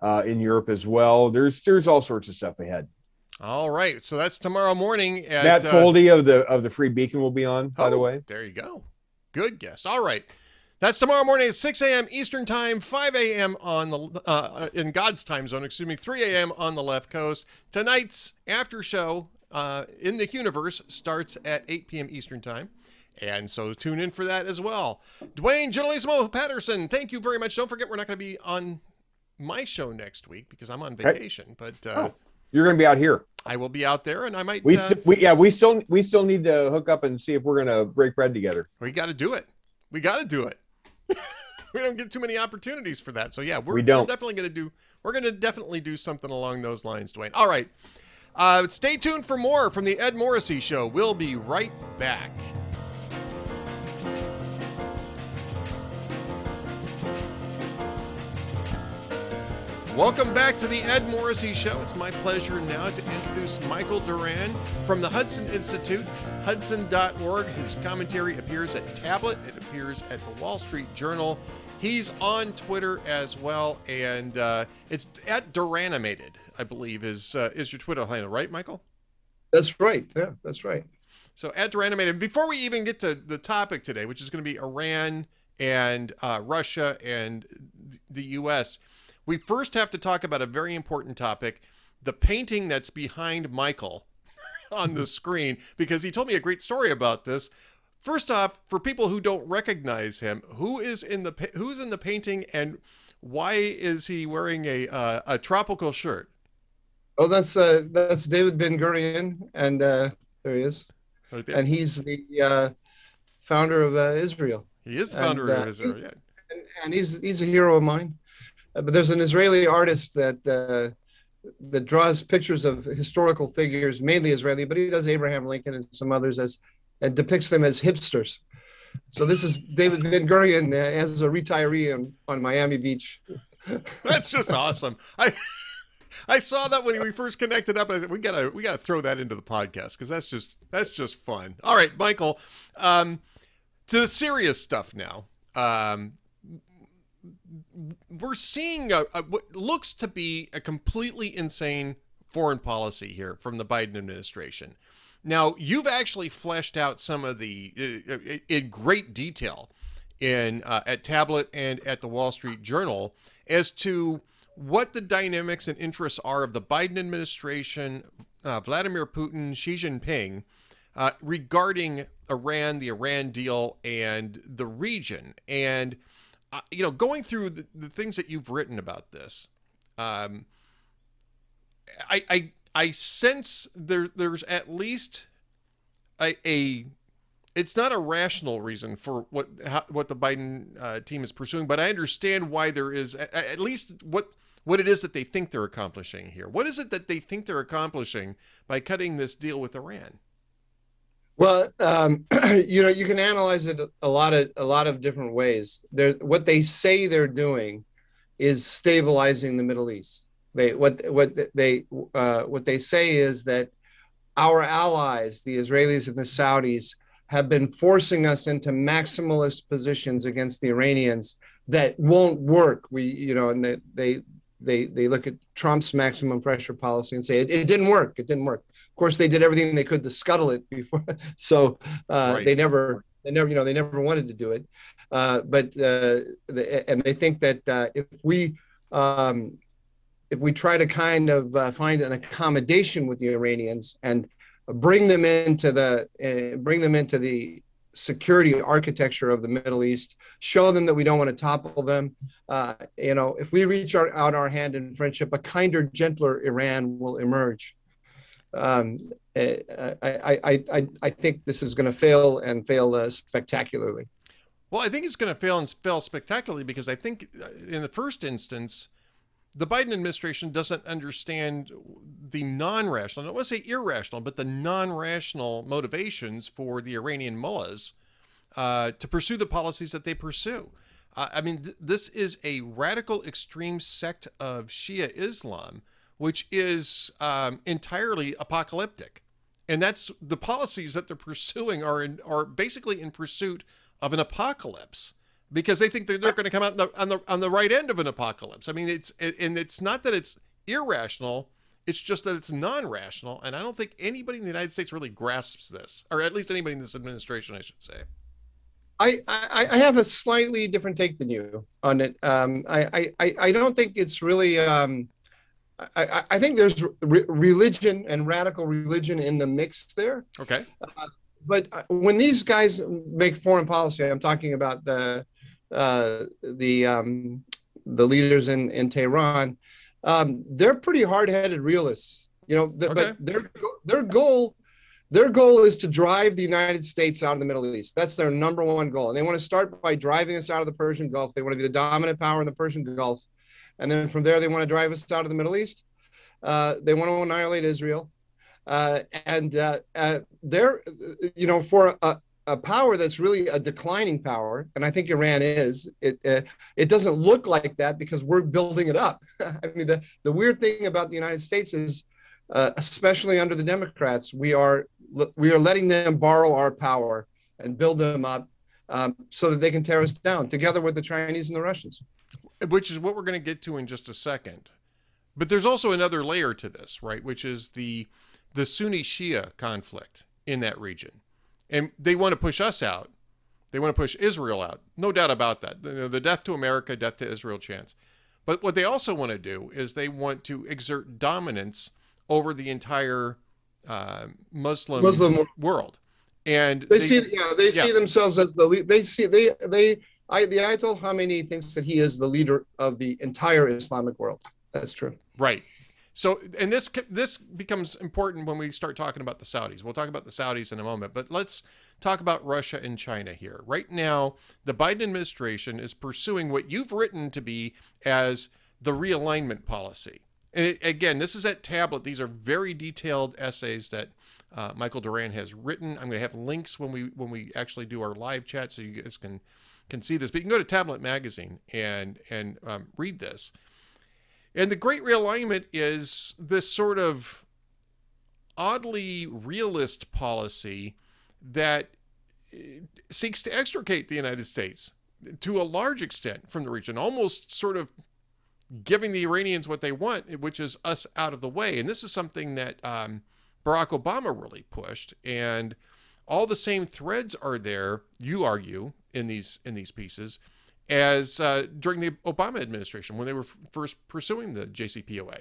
uh, in Europe as well. There's there's all sorts of stuff ahead. All right, so that's tomorrow morning. At, Matt Foldi of the of the Free Beacon will be on. By oh, the way, there you go. Good guess. All right. That's tomorrow morning at 6 a.m. Eastern Time, 5 a.m. on the uh, in God's time zone, excuse me, 3 a.m. on the left coast. Tonight's after show uh, in the universe starts at 8 p.m. Eastern Time. And so tune in for that as well. Duane Generalissimo Patterson, thank you very much. Don't forget, we're not going to be on my show next week because I'm on vacation. But uh, oh, you're going to be out here. I will be out there, and I might. We, uh, we yeah, we still we still need to hook up and see if we're gonna break bread together. We got to do it. We got to do it. (laughs) we don't get too many opportunities for that. So yeah, we're, we don't. We're definitely gonna do. We're gonna definitely do something along those lines, Duane. All right. Uh, stay tuned for more from the Ed Morrissey Show. We'll be right back. Welcome back to the Ed Morrissey Show. It's my pleasure now to introduce Michael Doran from the Hudson Institute, hudson.org. His commentary appears at Tablet, it appears at the Wall Street Journal. He's on Twitter as well, and uh, it's at Doranimated, I believe, is uh, is your Twitter handle, right, Michael? That's right. Yeah, that's right. So at Doranimated, before we even get to the topic today, which is going to be Iran and uh, Russia and the U.S., we first have to talk about a very important topic the painting that's behind Michael (laughs) on the screen, because he told me a great story about this. First off, for people who don't recognize him, who is in the who's in the painting and why is he wearing a uh, a tropical shirt? Oh, that's uh, that's David Ben Gurion, and uh, there he is, right and he's the uh, founder of uh, Israel. He is the founder and, of uh, Israel, yeah. And, and, he's he's a hero of mine. Uh, but there's an Israeli artist that uh, that draws pictures of historical figures, mainly Israeli, but he does Abraham Lincoln and some others as and depicts them as hipsters. So this is David Ben Gurion uh, as a retiree on, on Miami Beach. (laughs) That's just awesome. I I saw that when we first connected up. I said we gotta we gotta throw that into the podcast because that's just that's just fun. All right, Michael. Um, to the serious stuff now. Um, we're seeing a, a, what looks to be a completely insane foreign policy here from the Biden administration. Now, you've actually fleshed out some of the uh, in great detail in uh, at Tablet and at the Wall Street Journal as to what the dynamics and interests are of the Biden administration, uh, Vladimir Putin, Xi Jinping, uh, regarding Iran, the Iran deal, and the region. And you know, going through the, the, things that you've written about this, um, I, I I sense there there's at least a, a it's not a rational reason for what how, what the Biden uh, team is pursuing, but I understand why there is at least what what it is that they think they're accomplishing here. What is it that they think they're accomplishing by cutting this deal with Iran? Well, um, (clears throat) you know, you can analyze it a lot of a lot of different ways. They're, what they say they're doing is stabilizing the Middle East. They what what they uh, what they say is that our allies, the Israelis and the Saudis, have been forcing us into maximalist positions against the Iranians that won't work. We, you know, and they they they they look at Trump's maximum pressure policy and say it, it didn't work. It didn't work. Of course, they did everything they could to scuttle it before, (laughs) so uh, right. they never they never you know they never wanted to do it. Uh, but uh, the, and they think that uh, if we um, if we try to kind of uh, find an accommodation with the Iranians and bring them into the uh, bring them into the security architecture of the Middle East, show them that we don't want to topple them. Uh, you know, if we reach our, out our hand in friendship, a kinder, gentler Iran will emerge. Um, I, I, I, I think this is going to fail and fail uh, spectacularly. Well, I think it's going to fail and fail spectacularly because I think uh, in the first instance, the Biden administration doesn't understand the non-rational, I don't want to say irrational, but the non-rational motivations for the Iranian mullahs uh, to pursue the policies that they pursue. Uh, I mean, th- this is a radical extreme sect of Shia Islam, which is um, entirely apocalyptic, and that's the policies that they're (laughs) pursuing are in, are basically in pursuit of an apocalypse because they think they're, they're going to come out on the, on the on the right end of an apocalypse. I mean, it's and it's not that it's irrational; it's just that it's non-rational, and I don't think anybody in the United States really grasps this, or at least anybody in this administration, I should say. I, I, I have a slightly different take than you on it. Um, I, I, I don't think it's really. Um, I, I think there's re- religion and radical religion in the mix there. Okay. Uh, but when these guys make foreign policy, I'm talking about the uh, the um, the leaders in in Tehran, um, they're pretty hard-headed realists. You know, okay. but their their goal their goal is to drive the United States out of the Middle East. That's their number one goal, and they want to start by driving us out of the Persian Gulf. They want to be the dominant power in the Persian Gulf, and then from there they want to drive us out of the Middle East. Uh, they want to annihilate Israel. Uh, and uh, uh, they're, you know, for a, a power that's really a declining power, and I think Iran is. It uh, it doesn't look like that because we're building it up. (laughs) I mean, the the weird thing about the United States is, uh, especially under the Democrats, we are we are letting them borrow our power and build them up um, so that they can tear us down, together with the Chinese and the Russians. Which is what we're going to get to in just a second. But there's also another layer to this, right? Which is the the Sunni Shia conflict in that region and they want to push us out. They want to push Israel out. No doubt about that. The, the death to America, death to Israel chance. But what they also want to do is they want to exert dominance over the entire uh, Muslim, Muslim world. And they, they see, yeah, they yeah. see themselves as the they see they they. I, the Ayatollah Khamenei thinks that he is the leader of the entire Islamic world. That's true. Right. So, and this this becomes important when we start talking about the Saudis. We'll talk about the Saudis in a moment, but let's talk about Russia and China here. Right now, the Biden administration is pursuing what you've written to be as the realignment policy. And it, again, this is at Tablet. These are very detailed essays that uh, Michael Doran has written. I'm going to have links when we when we actually do our live chat, so you guys can can see this. But you can go to Tablet Magazine and and um, read this. And the Great Realignment is this sort of oddly realist policy that eh, seeks to extricate the United States to a large extent from the region, almost sort of giving the Iranians what they want, which is us out of the way. And this is something that um, Barack Obama really pushed. And all the same threads are there, you argue, in these in these pieces as uh, during the Obama administration when they were f- first pursuing the JCPOA.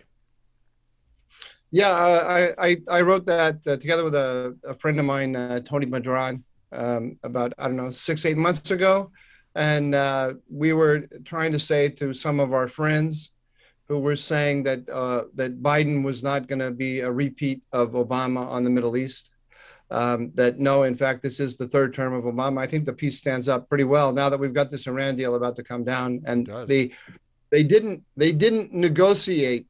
Yeah, uh, I, I, I wrote that uh, together with a, a, friend of mine, uh, Tony Badran, um, about I don't know six eight months ago, and uh, we were trying to say to some of our friends who were saying that uh, that Biden was not going to be a repeat of Obama on the Middle East um, that no, in fact, this is the third term of Obama. I think the piece stands up pretty well now that we've got this Iran deal about to come down, and they they didn't they didn't negotiate.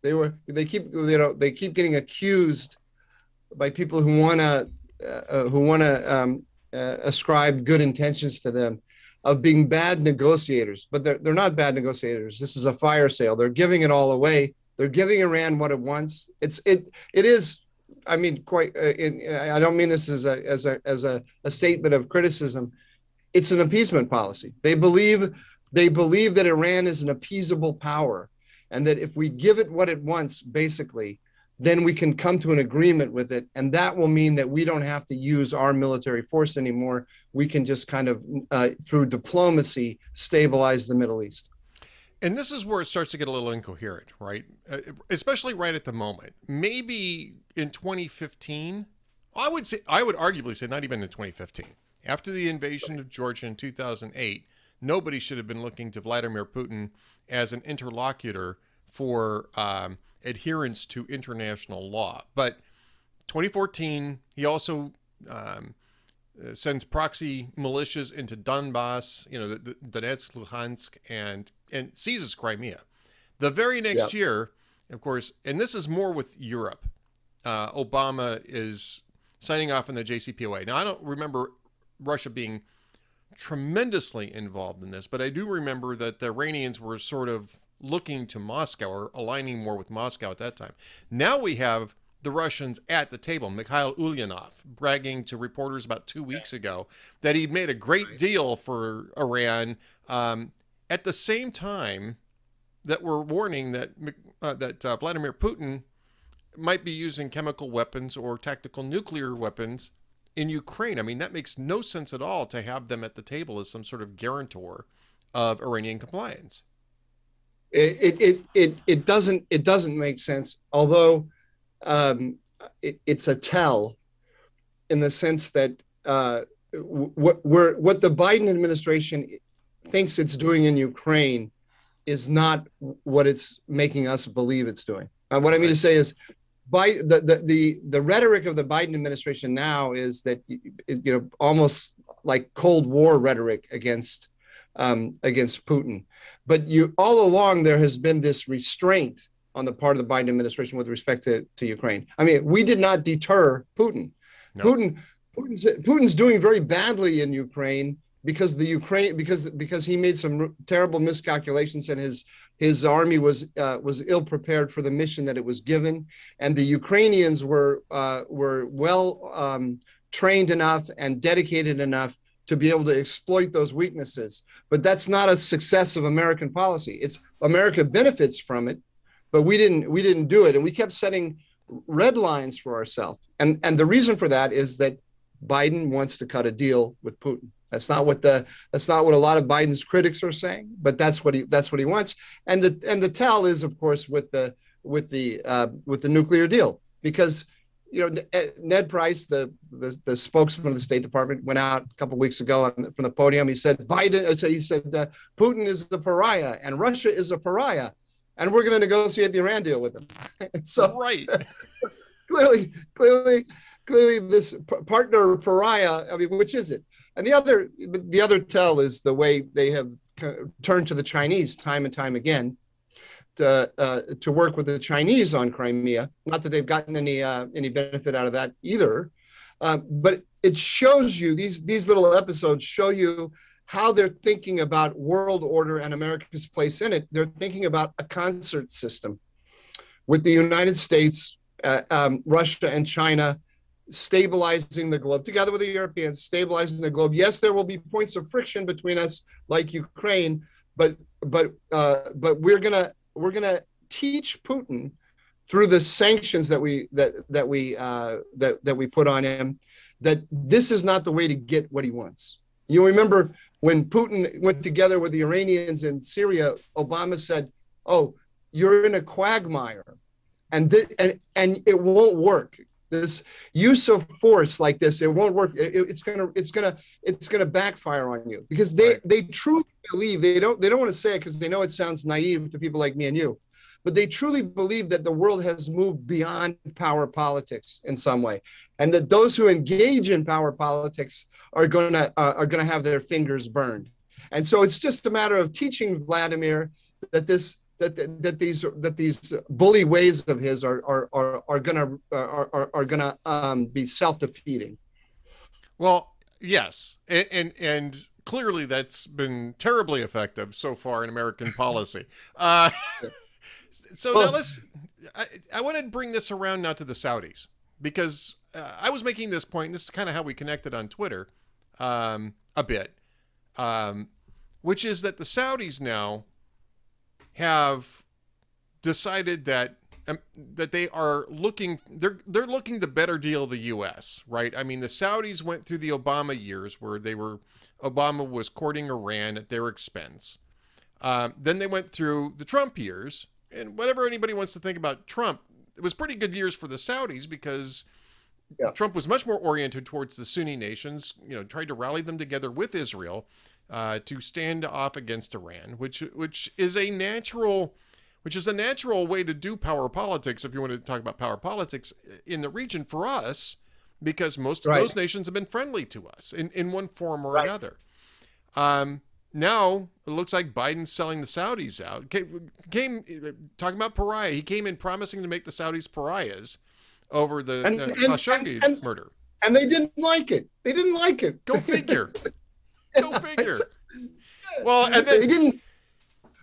They were they keep you know they keep getting accused by people who want to uh, who want to um, uh, ascribe good intentions to them of being bad negotiators, but they're they're not bad negotiators. This is a fire sale. They're giving it all away. They're giving Iran what it wants. It's it it is I mean, quite. Uh, in, I don't mean this as a as a as a, a statement of criticism. It's an appeasement policy. They believe they believe that Iran is an appeasable power, and that if we give it what it wants, basically, then we can come to an agreement with it, and that will mean that we don't have to use our military force anymore. We can just kind of uh, through diplomacy stabilize the Middle East. And this is where it starts to get a little incoherent, right? Uh, especially right at the moment. Maybe in 2015, I would say, I would arguably say, not even in 2015. After the invasion of Georgia in 2008, nobody should have been looking to Vladimir Putin as an interlocutor for um, adherence to international law. But 2014, he also um, uh, sends proxy militias into Donbass, you know, the, the Donetsk, Luhansk, and and seizes Crimea. The very next yeah. year, of course, and this is more with Europe. Uh, Obama is signing off on the JCPOA. Now, I don't remember Russia being tremendously involved in this, but I do remember that the Iranians were sort of looking to Moscow or aligning more with Moscow at that time. Now we have the Russians at the table. Mikhail Ulyanov bragging to reporters about two weeks ago that he'd made a great deal for Iran. Um, at the same time that we're warning that uh, that uh, Vladimir Putin might be using chemical weapons or tactical nuclear weapons in Ukraine. I mean, that makes no sense at all to have them at the table as some sort of guarantor of Iranian compliance. It it it it doesn't it doesn't make sense. Although um, it, it's a tell in the sense that uh, what what the Biden administration thinks it's doing in Ukraine is not what it's making us believe it's doing. Uh, what I mean to say is, by the, the the the rhetoric of the Biden administration now is that you know almost like Cold War rhetoric against um, against Putin, but you all along there has been this restraint on the part of the Biden administration with respect to, to Ukraine. I mean, we did not deter Putin. No. Putin Putin's, Putin's doing very badly in Ukraine because the Ukraine because because he made some terrible miscalculations and his his army was uh, was ill prepared for the mission that it was given, and the Ukrainians were uh, were well um, trained enough and dedicated enough to be able to exploit those weaknesses. But that's not a success of American policy. It's America benefits from it, but we didn't we didn't do it, and we kept setting red lines for ourselves. And and the reason for that is that Biden wants to cut a deal with Putin. That's not what the that's not what a lot of Biden's critics are saying, but that's what he that's what he wants. And the and the tell is, of course, with the with the uh, with the nuclear deal, because you know Ned Price, the, the, the spokesman of the State Department, went out a couple weeks ago from the podium. He said Biden, uh, he said uh, Putin is the pariah and Russia is a pariah, and we're going to negotiate the Iran deal with him. (laughs) so right, (laughs) clearly, clearly, clearly, this partner pariah. I mean, which is it? And the other, the other tell is the way they have turned to the Chinese time and time again to, uh, to work with the Chinese on Crimea. Not that they've gotten any uh, any benefit out of that either, uh, but it shows you these these little episodes show you how they're thinking about world order and America's place in it. They're thinking about a concert system with the United States, uh, um, Russia, and China stabilizing the globe together with the Europeans, stabilizing the globe. Yes, there will be points of friction between us, like Ukraine, but but uh, but we're gonna we're gonna teach Putin through the sanctions that we that that we uh, that that we put on him that this is not the way to get what he wants. You remember when Putin went together with the Iranians in Syria, Obama said, "Oh, you're in a quagmire." And, th- and and it won't work this use of force like this it won't work it, it's gonna it's gonna it's gonna backfire on you because they right. they truly believe they don't they don't want to say it because they know it sounds naive to people like me and you but they truly believe that the world has moved beyond power politics in some way and that those who engage in power politics are going to uh, are going to have their fingers burned and so it's just a matter of teaching vladimir that this that, that, that these that these bully ways of his are are are, are gonna are, are, are gonna um, be self defeating. Well, yes, and, and, and clearly that's been terribly effective so far in American (laughs) policy. Uh, (laughs) so well, now let's. I, I want to bring this around now to the Saudis because uh, I was making this point. This is kind of how we connected on Twitter um, a bit, um, which is that the Saudis now have decided that um, that they are looking they're they're looking to better deal the US, right? I mean, the Saudis went through the Obama years where they were Obama was courting Iran at their expense. Um, then they went through the Trump years, and whatever anybody wants to think about Trump, it was pretty good years for the Saudis because yeah. Trump was much more oriented towards the Sunni nations. You know, tried to rally them together with Israel uh, to stand off against Iran, which which is a natural which is a natural way to do power politics if you want to talk about power politics in the region for us because most of right. those nations have been friendly to us in, in one form or right. another. Um, now it looks like Biden's selling the Saudis out. Came, came, talking about pariah. He came in promising to make the Saudis pariahs over the, and, Khashoggi and, murder. And they didn't like it. They didn't like it. Go figure. (laughs) Go (laughs) figure. well, and then he didn't.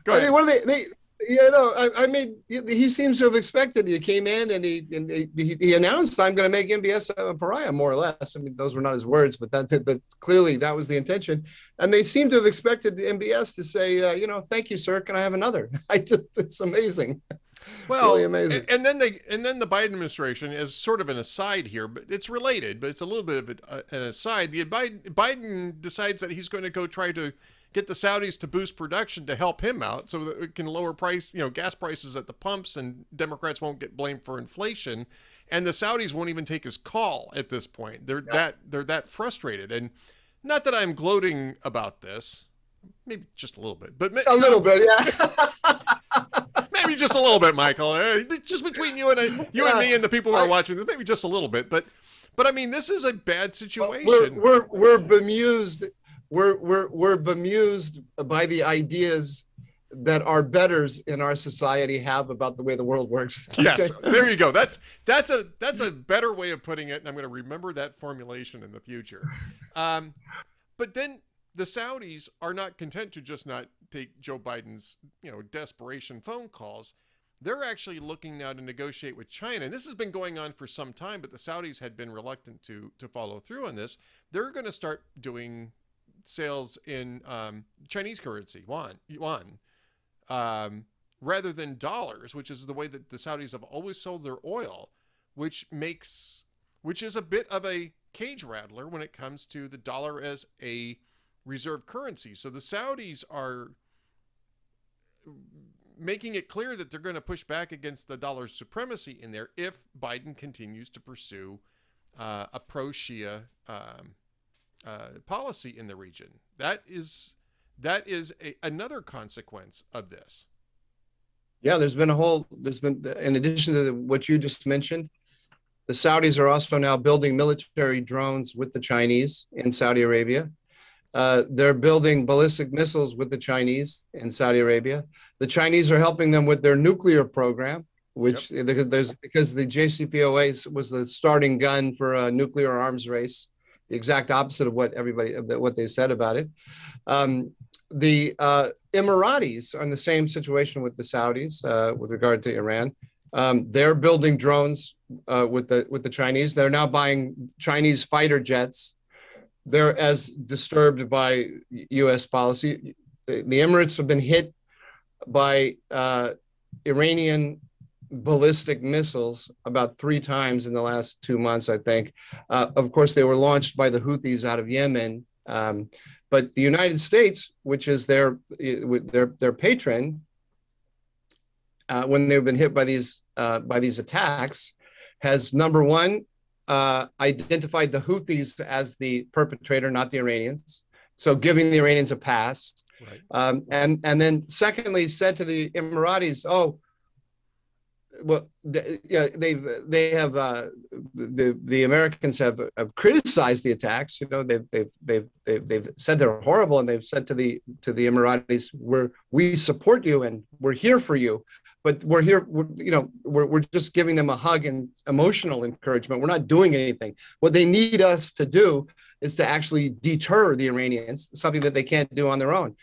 Go ahead. I mean, what are they? They, you know, I, I mean, he seems to have expected. He came in and he and he, he announced, "I'm going to make MBS a pariah," more or less. I mean, those were not his words, but that, but clearly that was the intention. And they seem to have expected MBS to say, uh, "You know, thank you, sir. Can I have another?" (laughs) I just, it's amazing. Well, really amazing. And then they and then the Biden administration, is sort of an aside here, but it's related, but it's a little bit of uh, an aside. The Biden, Biden decides that he's going to go try to get the Saudis to boost production to help him out, so that it can lower price, you know, gas prices at the pumps, and Democrats won't get blamed for inflation. And the Saudis won't even take his call at this point. They're yeah. that they're that frustrated, and not that I'm gloating about this, maybe just a little bit, but a little bit, yeah. (laughs) maybe just a little bit, Michael. Uh, just between you and I, uh, you and me and the people who are watching this, maybe just a little bit. But, but I mean, this is a bad situation. We're we're, we're bemused. We're we're we're bemused by the ideas that our betters in our society have about the way the world works. (laughs) Yes, there you go. That's that's a that's a better way of putting it, and I'm going to remember that formulation in the future. Um, but then the Saudis are not content to just not take Joe Biden's, you know, desperation phone calls. They're actually looking now to negotiate with China. And this has been going on for some time, but the Saudis had been reluctant to to follow through on this. They're going to start doing sales in um, Chinese currency, yuan, yuan, um, rather than dollars, which is the way that the Saudis have always sold their oil, which makes which is a bit of a cage rattler when it comes to the dollar as a reserve currency. So the Saudis are making it clear that they're going to push back against the dollar's supremacy in there if Biden continues to pursue uh, a pro Shia um, uh, policy in the region. That is that is a, another consequence of this. Yeah, there's been a whole. There's been, in addition to the, what you just mentioned, the Saudis are also now building military drones with the Chinese in Saudi Arabia. Uh, they're building ballistic missiles with the Chinese in Saudi Arabia. The Chinese are helping them with their nuclear program, which yep. there's because the JCPOA was the starting gun for a nuclear arms race, the exact opposite of what everybody what they said about it. Um, the uh, Emiratis are in the same situation with the Saudis uh, with regard to Iran. Um, they're building drones uh, with the with the Chinese. They're now buying Chinese fighter jets. They're as disturbed by U.S. policy. The, Emirates have been hit by uh, Iranian ballistic missiles about three times in the last two months, I think. Uh, of course, they were launched by the Houthis out of Yemen. Um, but the United States, which is their their their patron, uh, when they've been hit by these uh, by these attacks, has number one uh, identified the Houthis as the perpetrator, not the Iranians. So giving the Iranians a pass. Right. Um, and and then secondly said to the Emiratis, oh, well, yeah, they've they have uh, the the Americans have, have criticized the attacks. You know, they've they've they've they've, they've said they're horrible, and they've said to the to the Emiratis, "We're we support you and we're here for you." But we're here, we're, you know, we're, we're just giving them a hug and emotional encouragement. We're not doing anything. What they need us to do is to actually deter the Iranians, something that they can't do on their own.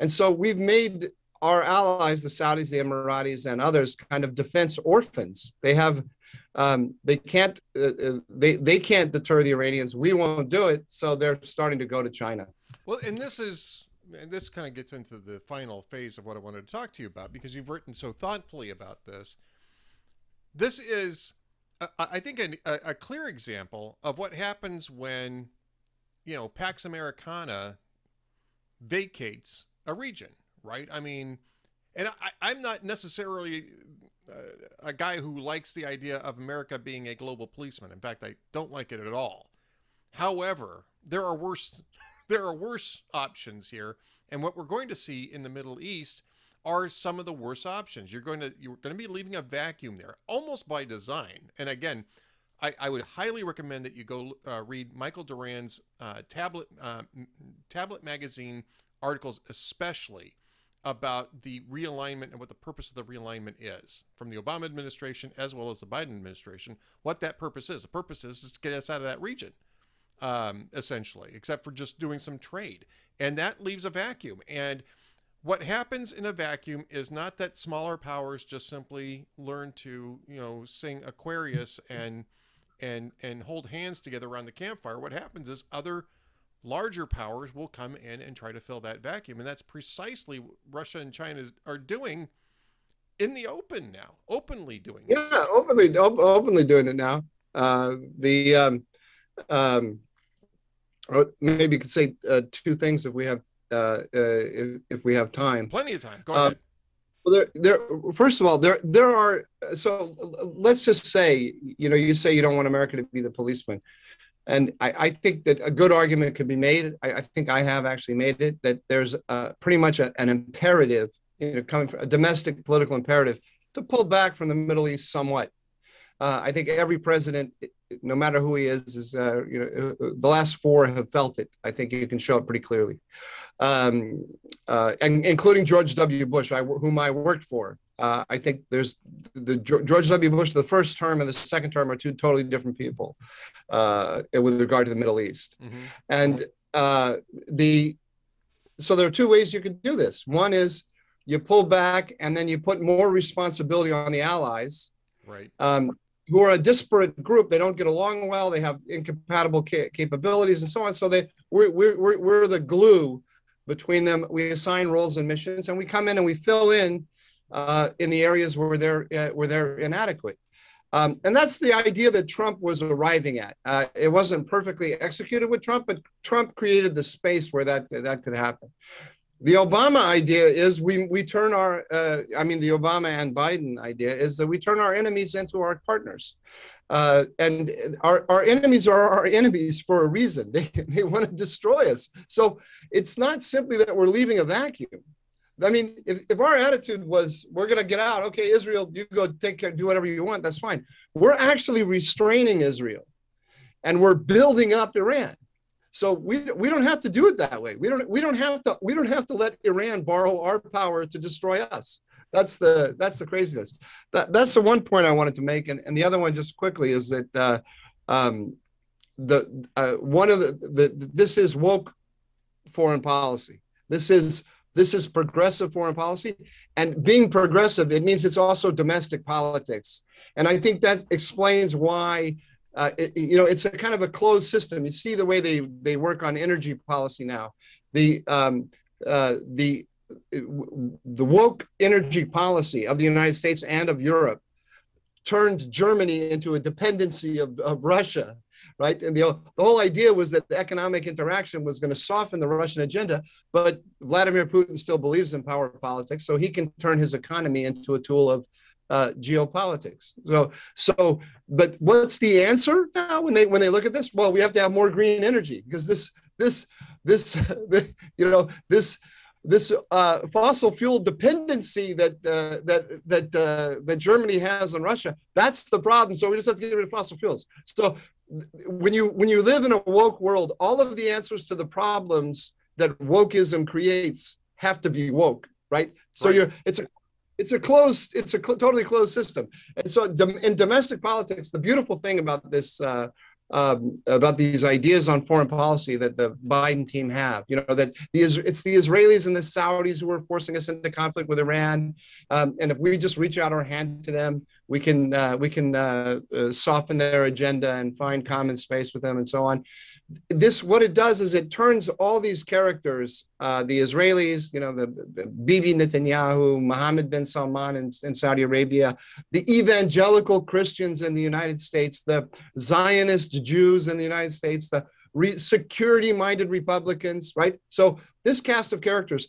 And so we've made our allies, the Saudis, the Emiratis, and others, kind of defense orphans. They have, um, they can't, uh, uh, they they can't deter the Iranians. We won't do it, so they're starting to go to China. Well, and this is, and this kind of gets into the final phase of what I wanted to talk to you about because you've written so thoughtfully about this. This is, I think, a, a clear example of what happens when, you know, Pax Americana vacates a region right? I mean, and I, am not necessarily uh, a guy who likes the idea of America being a global policeman. In fact, I don't like it at all. However, there are worse there are worse options here, and what we're going to see in the Middle East are some of the worst options. You're going to you're going to be leaving a vacuum there, almost by design. And again, I, I would highly recommend that you go uh, read Michael Doran's uh, tablet uh, tablet magazine articles, especially about the realignment and what the purpose of the realignment is from the Obama administration as well as the Biden administration. What that purpose is. The purpose is to get us out of that region, um, essentially, except for just doing some trade. And that leaves a vacuum. And what happens in a vacuum is not that smaller powers just simply learn to, you know, sing Aquarius (laughs) and and and hold hands together around the campfire. What happens is other larger powers will come in and try to fill that vacuum. And that's precisely what Russia and China are doing in the open now, openly doing Yeah, this. openly, op- openly doing it now. Uh, the um, um, maybe you could say uh, two things if we have uh, uh, if, if, we have time. Plenty of time. Go uh, ahead. Well, there, there. First of all, there, there are. So let's just say, you know, you say you don't want America to be the policeman. And I, I, think that a good argument could be made. I, I think I have actually made it that there's uh, pretty much a, an imperative, you know, coming from a domestic political imperative to pull back from the Middle East somewhat. Uh, I think every president, no matter who he is, is uh, you know uh, the last four have felt it. I think you can show it pretty clearly, um, uh, and including George W. Bush, I, whom I worked for. Uh, I think there's the George W. Bush, the first term and the second term are two totally different people uh, with regard to the Middle East. Mm-hmm. And uh, the so there are two ways you can do this. One is you pull back and then you put more responsibility on the allies, right? Um, who are a disparate group. They don't get along well. They have incompatible ca- capabilities and so on. So they we're, we're, we're the glue between them. We assign roles and missions, and we come in and we fill in uh, in the areas where they're uh, where they're inadequate. Um, and that's the idea that Trump was arriving at. Uh, it wasn't perfectly executed with Trump, but Trump created the space where that that could happen. The Obama idea is we we turn our uh, I mean the Obama and Biden idea is that we turn our enemies into our partners, uh, and our, our enemies are our enemies for a reason. (laughs) They they want to destroy us. So it's not simply that we're leaving a vacuum. I mean, if, if our attitude was we're going to get out, okay, Israel, you go take care, do whatever you want, that's fine. We're actually restraining Israel and we're building up Iran. So we, we don't have to do it that way. We don't we don't have to we don't have to let Iran borrow our power to destroy us. That's the that's the craziness. That, that's the one point I wanted to make, and, and the other one just quickly is that uh, um, the uh, one of the, the this is woke foreign policy. This is this is progressive foreign policy. And being progressive, it means it's also domestic politics. And I think that explains why, uh, it, you know, it's a kind of a closed system. You see the way they, they work on energy policy now. The, um, uh, the, the woke energy policy of the United States and of Europe turned Germany into a dependency of, of Russia right? And the, the whole idea was that the economic interaction was going to soften the Russian agenda, but Vladimir Putin still believes in power politics, so he can turn his economy into a tool of uh, geopolitics. So, so, but what's the answer now when they when they look at this? Well, we have to have more green energy because this this this (laughs) you know this this uh, fossil fuel dependency that uh, that that uh, that Germany has on Russia. That's the problem. So we just have to get rid of fossil fuels. So when you when you live in a woke world, all of the answers to the problems that wokeism creates have to be woke, right? So right. you're it's a it's a closed it's a cl- totally closed system. And so in domestic politics, the beautiful thing about this uh, um, about these ideas on foreign policy that the Biden team have. You know that the it's the Israelis and the Saudis who are forcing us into conflict with Iran, um, and if we just reach out our hand to them, we can uh, we can uh, uh, soften their agenda and find common space with them and so on this what it does is it turns all these characters, uh, the Israelis, you know, the, the Bibi Netanyahu, Mohammed bin Salman in, in, Saudi Arabia, the evangelical Christians in the United States, the Zionist Jews in the United States, the re- security-minded Republicans, right? So this cast of characters,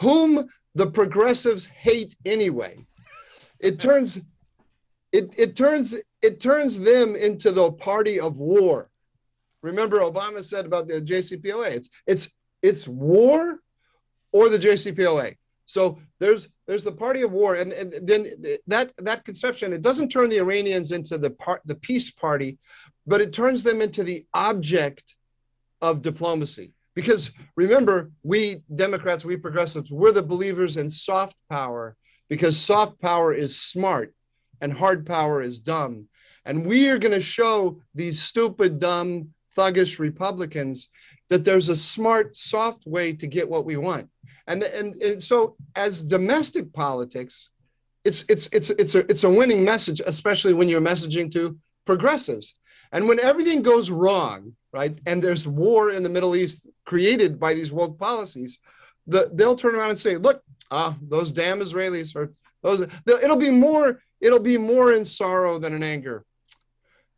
whom the progressives hate anyway, it turns it, it turns it turns them into the party of war Remember, Obama said about the JCPOA, it's it's it's war or the JCPOA. So there's there's the party of war, and, and then that that conception it doesn't turn the Iranians into the part the peace party, but it turns them into the object of diplomacy. Because remember, we Democrats, we progressives, we're the believers in soft power because soft power is smart and hard power is dumb. And we are going to show these stupid, dumb, thuggish Republicans that there's a smart, soft way to get what we want. And, and, and so as domestic politics, it's, it's, it's, it's, a, it's a winning message, especially when you're messaging to progressives. And when everything goes wrong, right, and there's war in the Middle East created by these woke policies, the, they'll turn around and say, look, ah, those damn Israelis, or those, it'll be more, it'll be more in sorrow than in anger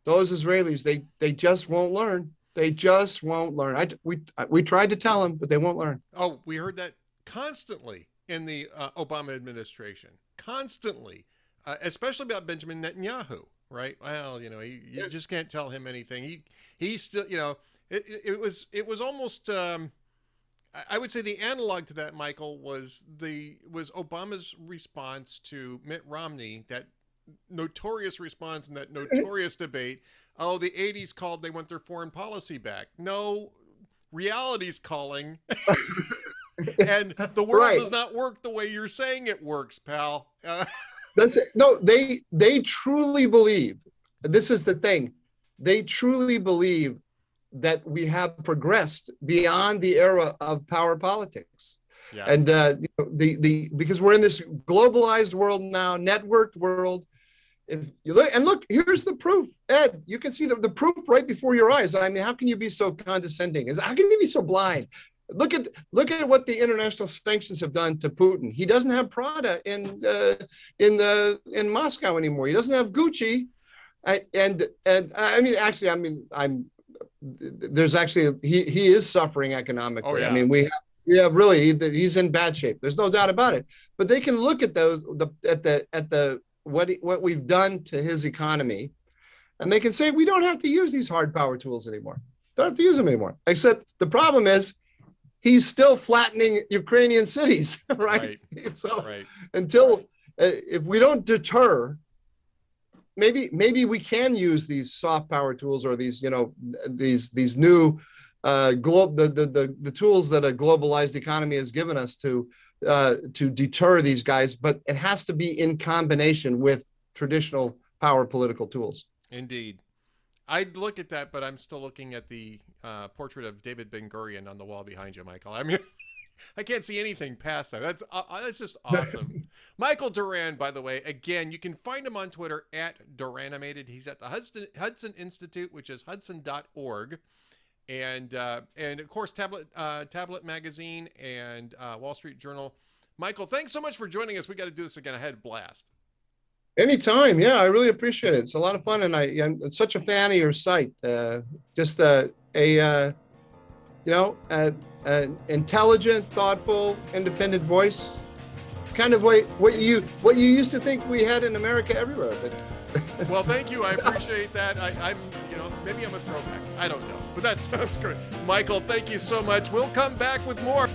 those Israelis, they they just won't learn. They just won't learn. I we we tried to tell them, but they won't learn. Oh, we heard that constantly in the uh, Obama administration, constantly, uh, especially about Benjamin Netanyahu. Right? Well, you know, he, you just can't tell him anything. He he still, you know, it, it was it was almost. Um, I would say the analog to that, Michael, was the was Obama's response to Mitt Romney that notorious response in that (laughs) notorious debate. Oh, the 80s called, they want their foreign policy back. No, reality's calling. (laughs) and the world right. does not work the way you're saying it works, pal. Uh, (laughs) That's it. No, they they truly believe. This is the thing. They truly believe that we have progressed beyond the era of power politics. Yeah. And uh, the the because we're in this globalized world now, networked world, if you look and look, here's the proof, Ed. You can see the, the proof right before your eyes. I mean, how can you be so condescending? Is how can you be so blind? Look at look at what the international sanctions have done to Putin. He doesn't have Prada in uh, in the in Moscow anymore. He doesn't have Gucci. I, and and I mean, actually, I mean, I'm there's actually he he is suffering economically. Oh, yeah. I mean, we have yeah, really, he's in bad shape. There's no doubt about it. But they can look at those the at the at the what what we've done to his economy, and they can say we don't have to use these hard power tools anymore. Don't have to use them anymore. Except the problem is he's still flattening Ukrainian cities, (laughs) right? right. So right. until uh, if we don't deter, maybe maybe we can use these soft power tools or these you know these these new uh, globe the, the the the tools that a globalized economy has given us to uh, to deter these guys, but it has to be in combination with traditional power political tools. Indeed. I'd look at that, but I'm still looking at the uh, portrait of David Ben Gurion on the wall behind you, Michael. I mean, (laughs) (laughs) I can't see anything past that. That's uh, uh that's just (laughs) awesome. Michael Doran, by the way, again, you can find him on Twitter at Doranimated. He's at the Hudson Hudson Institute, which is hudson.org, and uh, and of course Tablet uh, Tablet Magazine and uh, Wall Street Journal. Michael, thanks so much for joining us. We got to do this again. I had a blast. Anytime, yeah, I really appreciate it. It's a lot of fun, and I, I'm such a fan of your site. Uh, just a, a uh, you know, an intelligent, thoughtful, independent voice, kind of what what you what you used to think we had in America everywhere. But (laughs) well, thank you. I appreciate that. I, I'm, you know, maybe I'm a throwback. I don't know, but that (laughs) sounds great. Michael, thank you so much. We'll come back with more.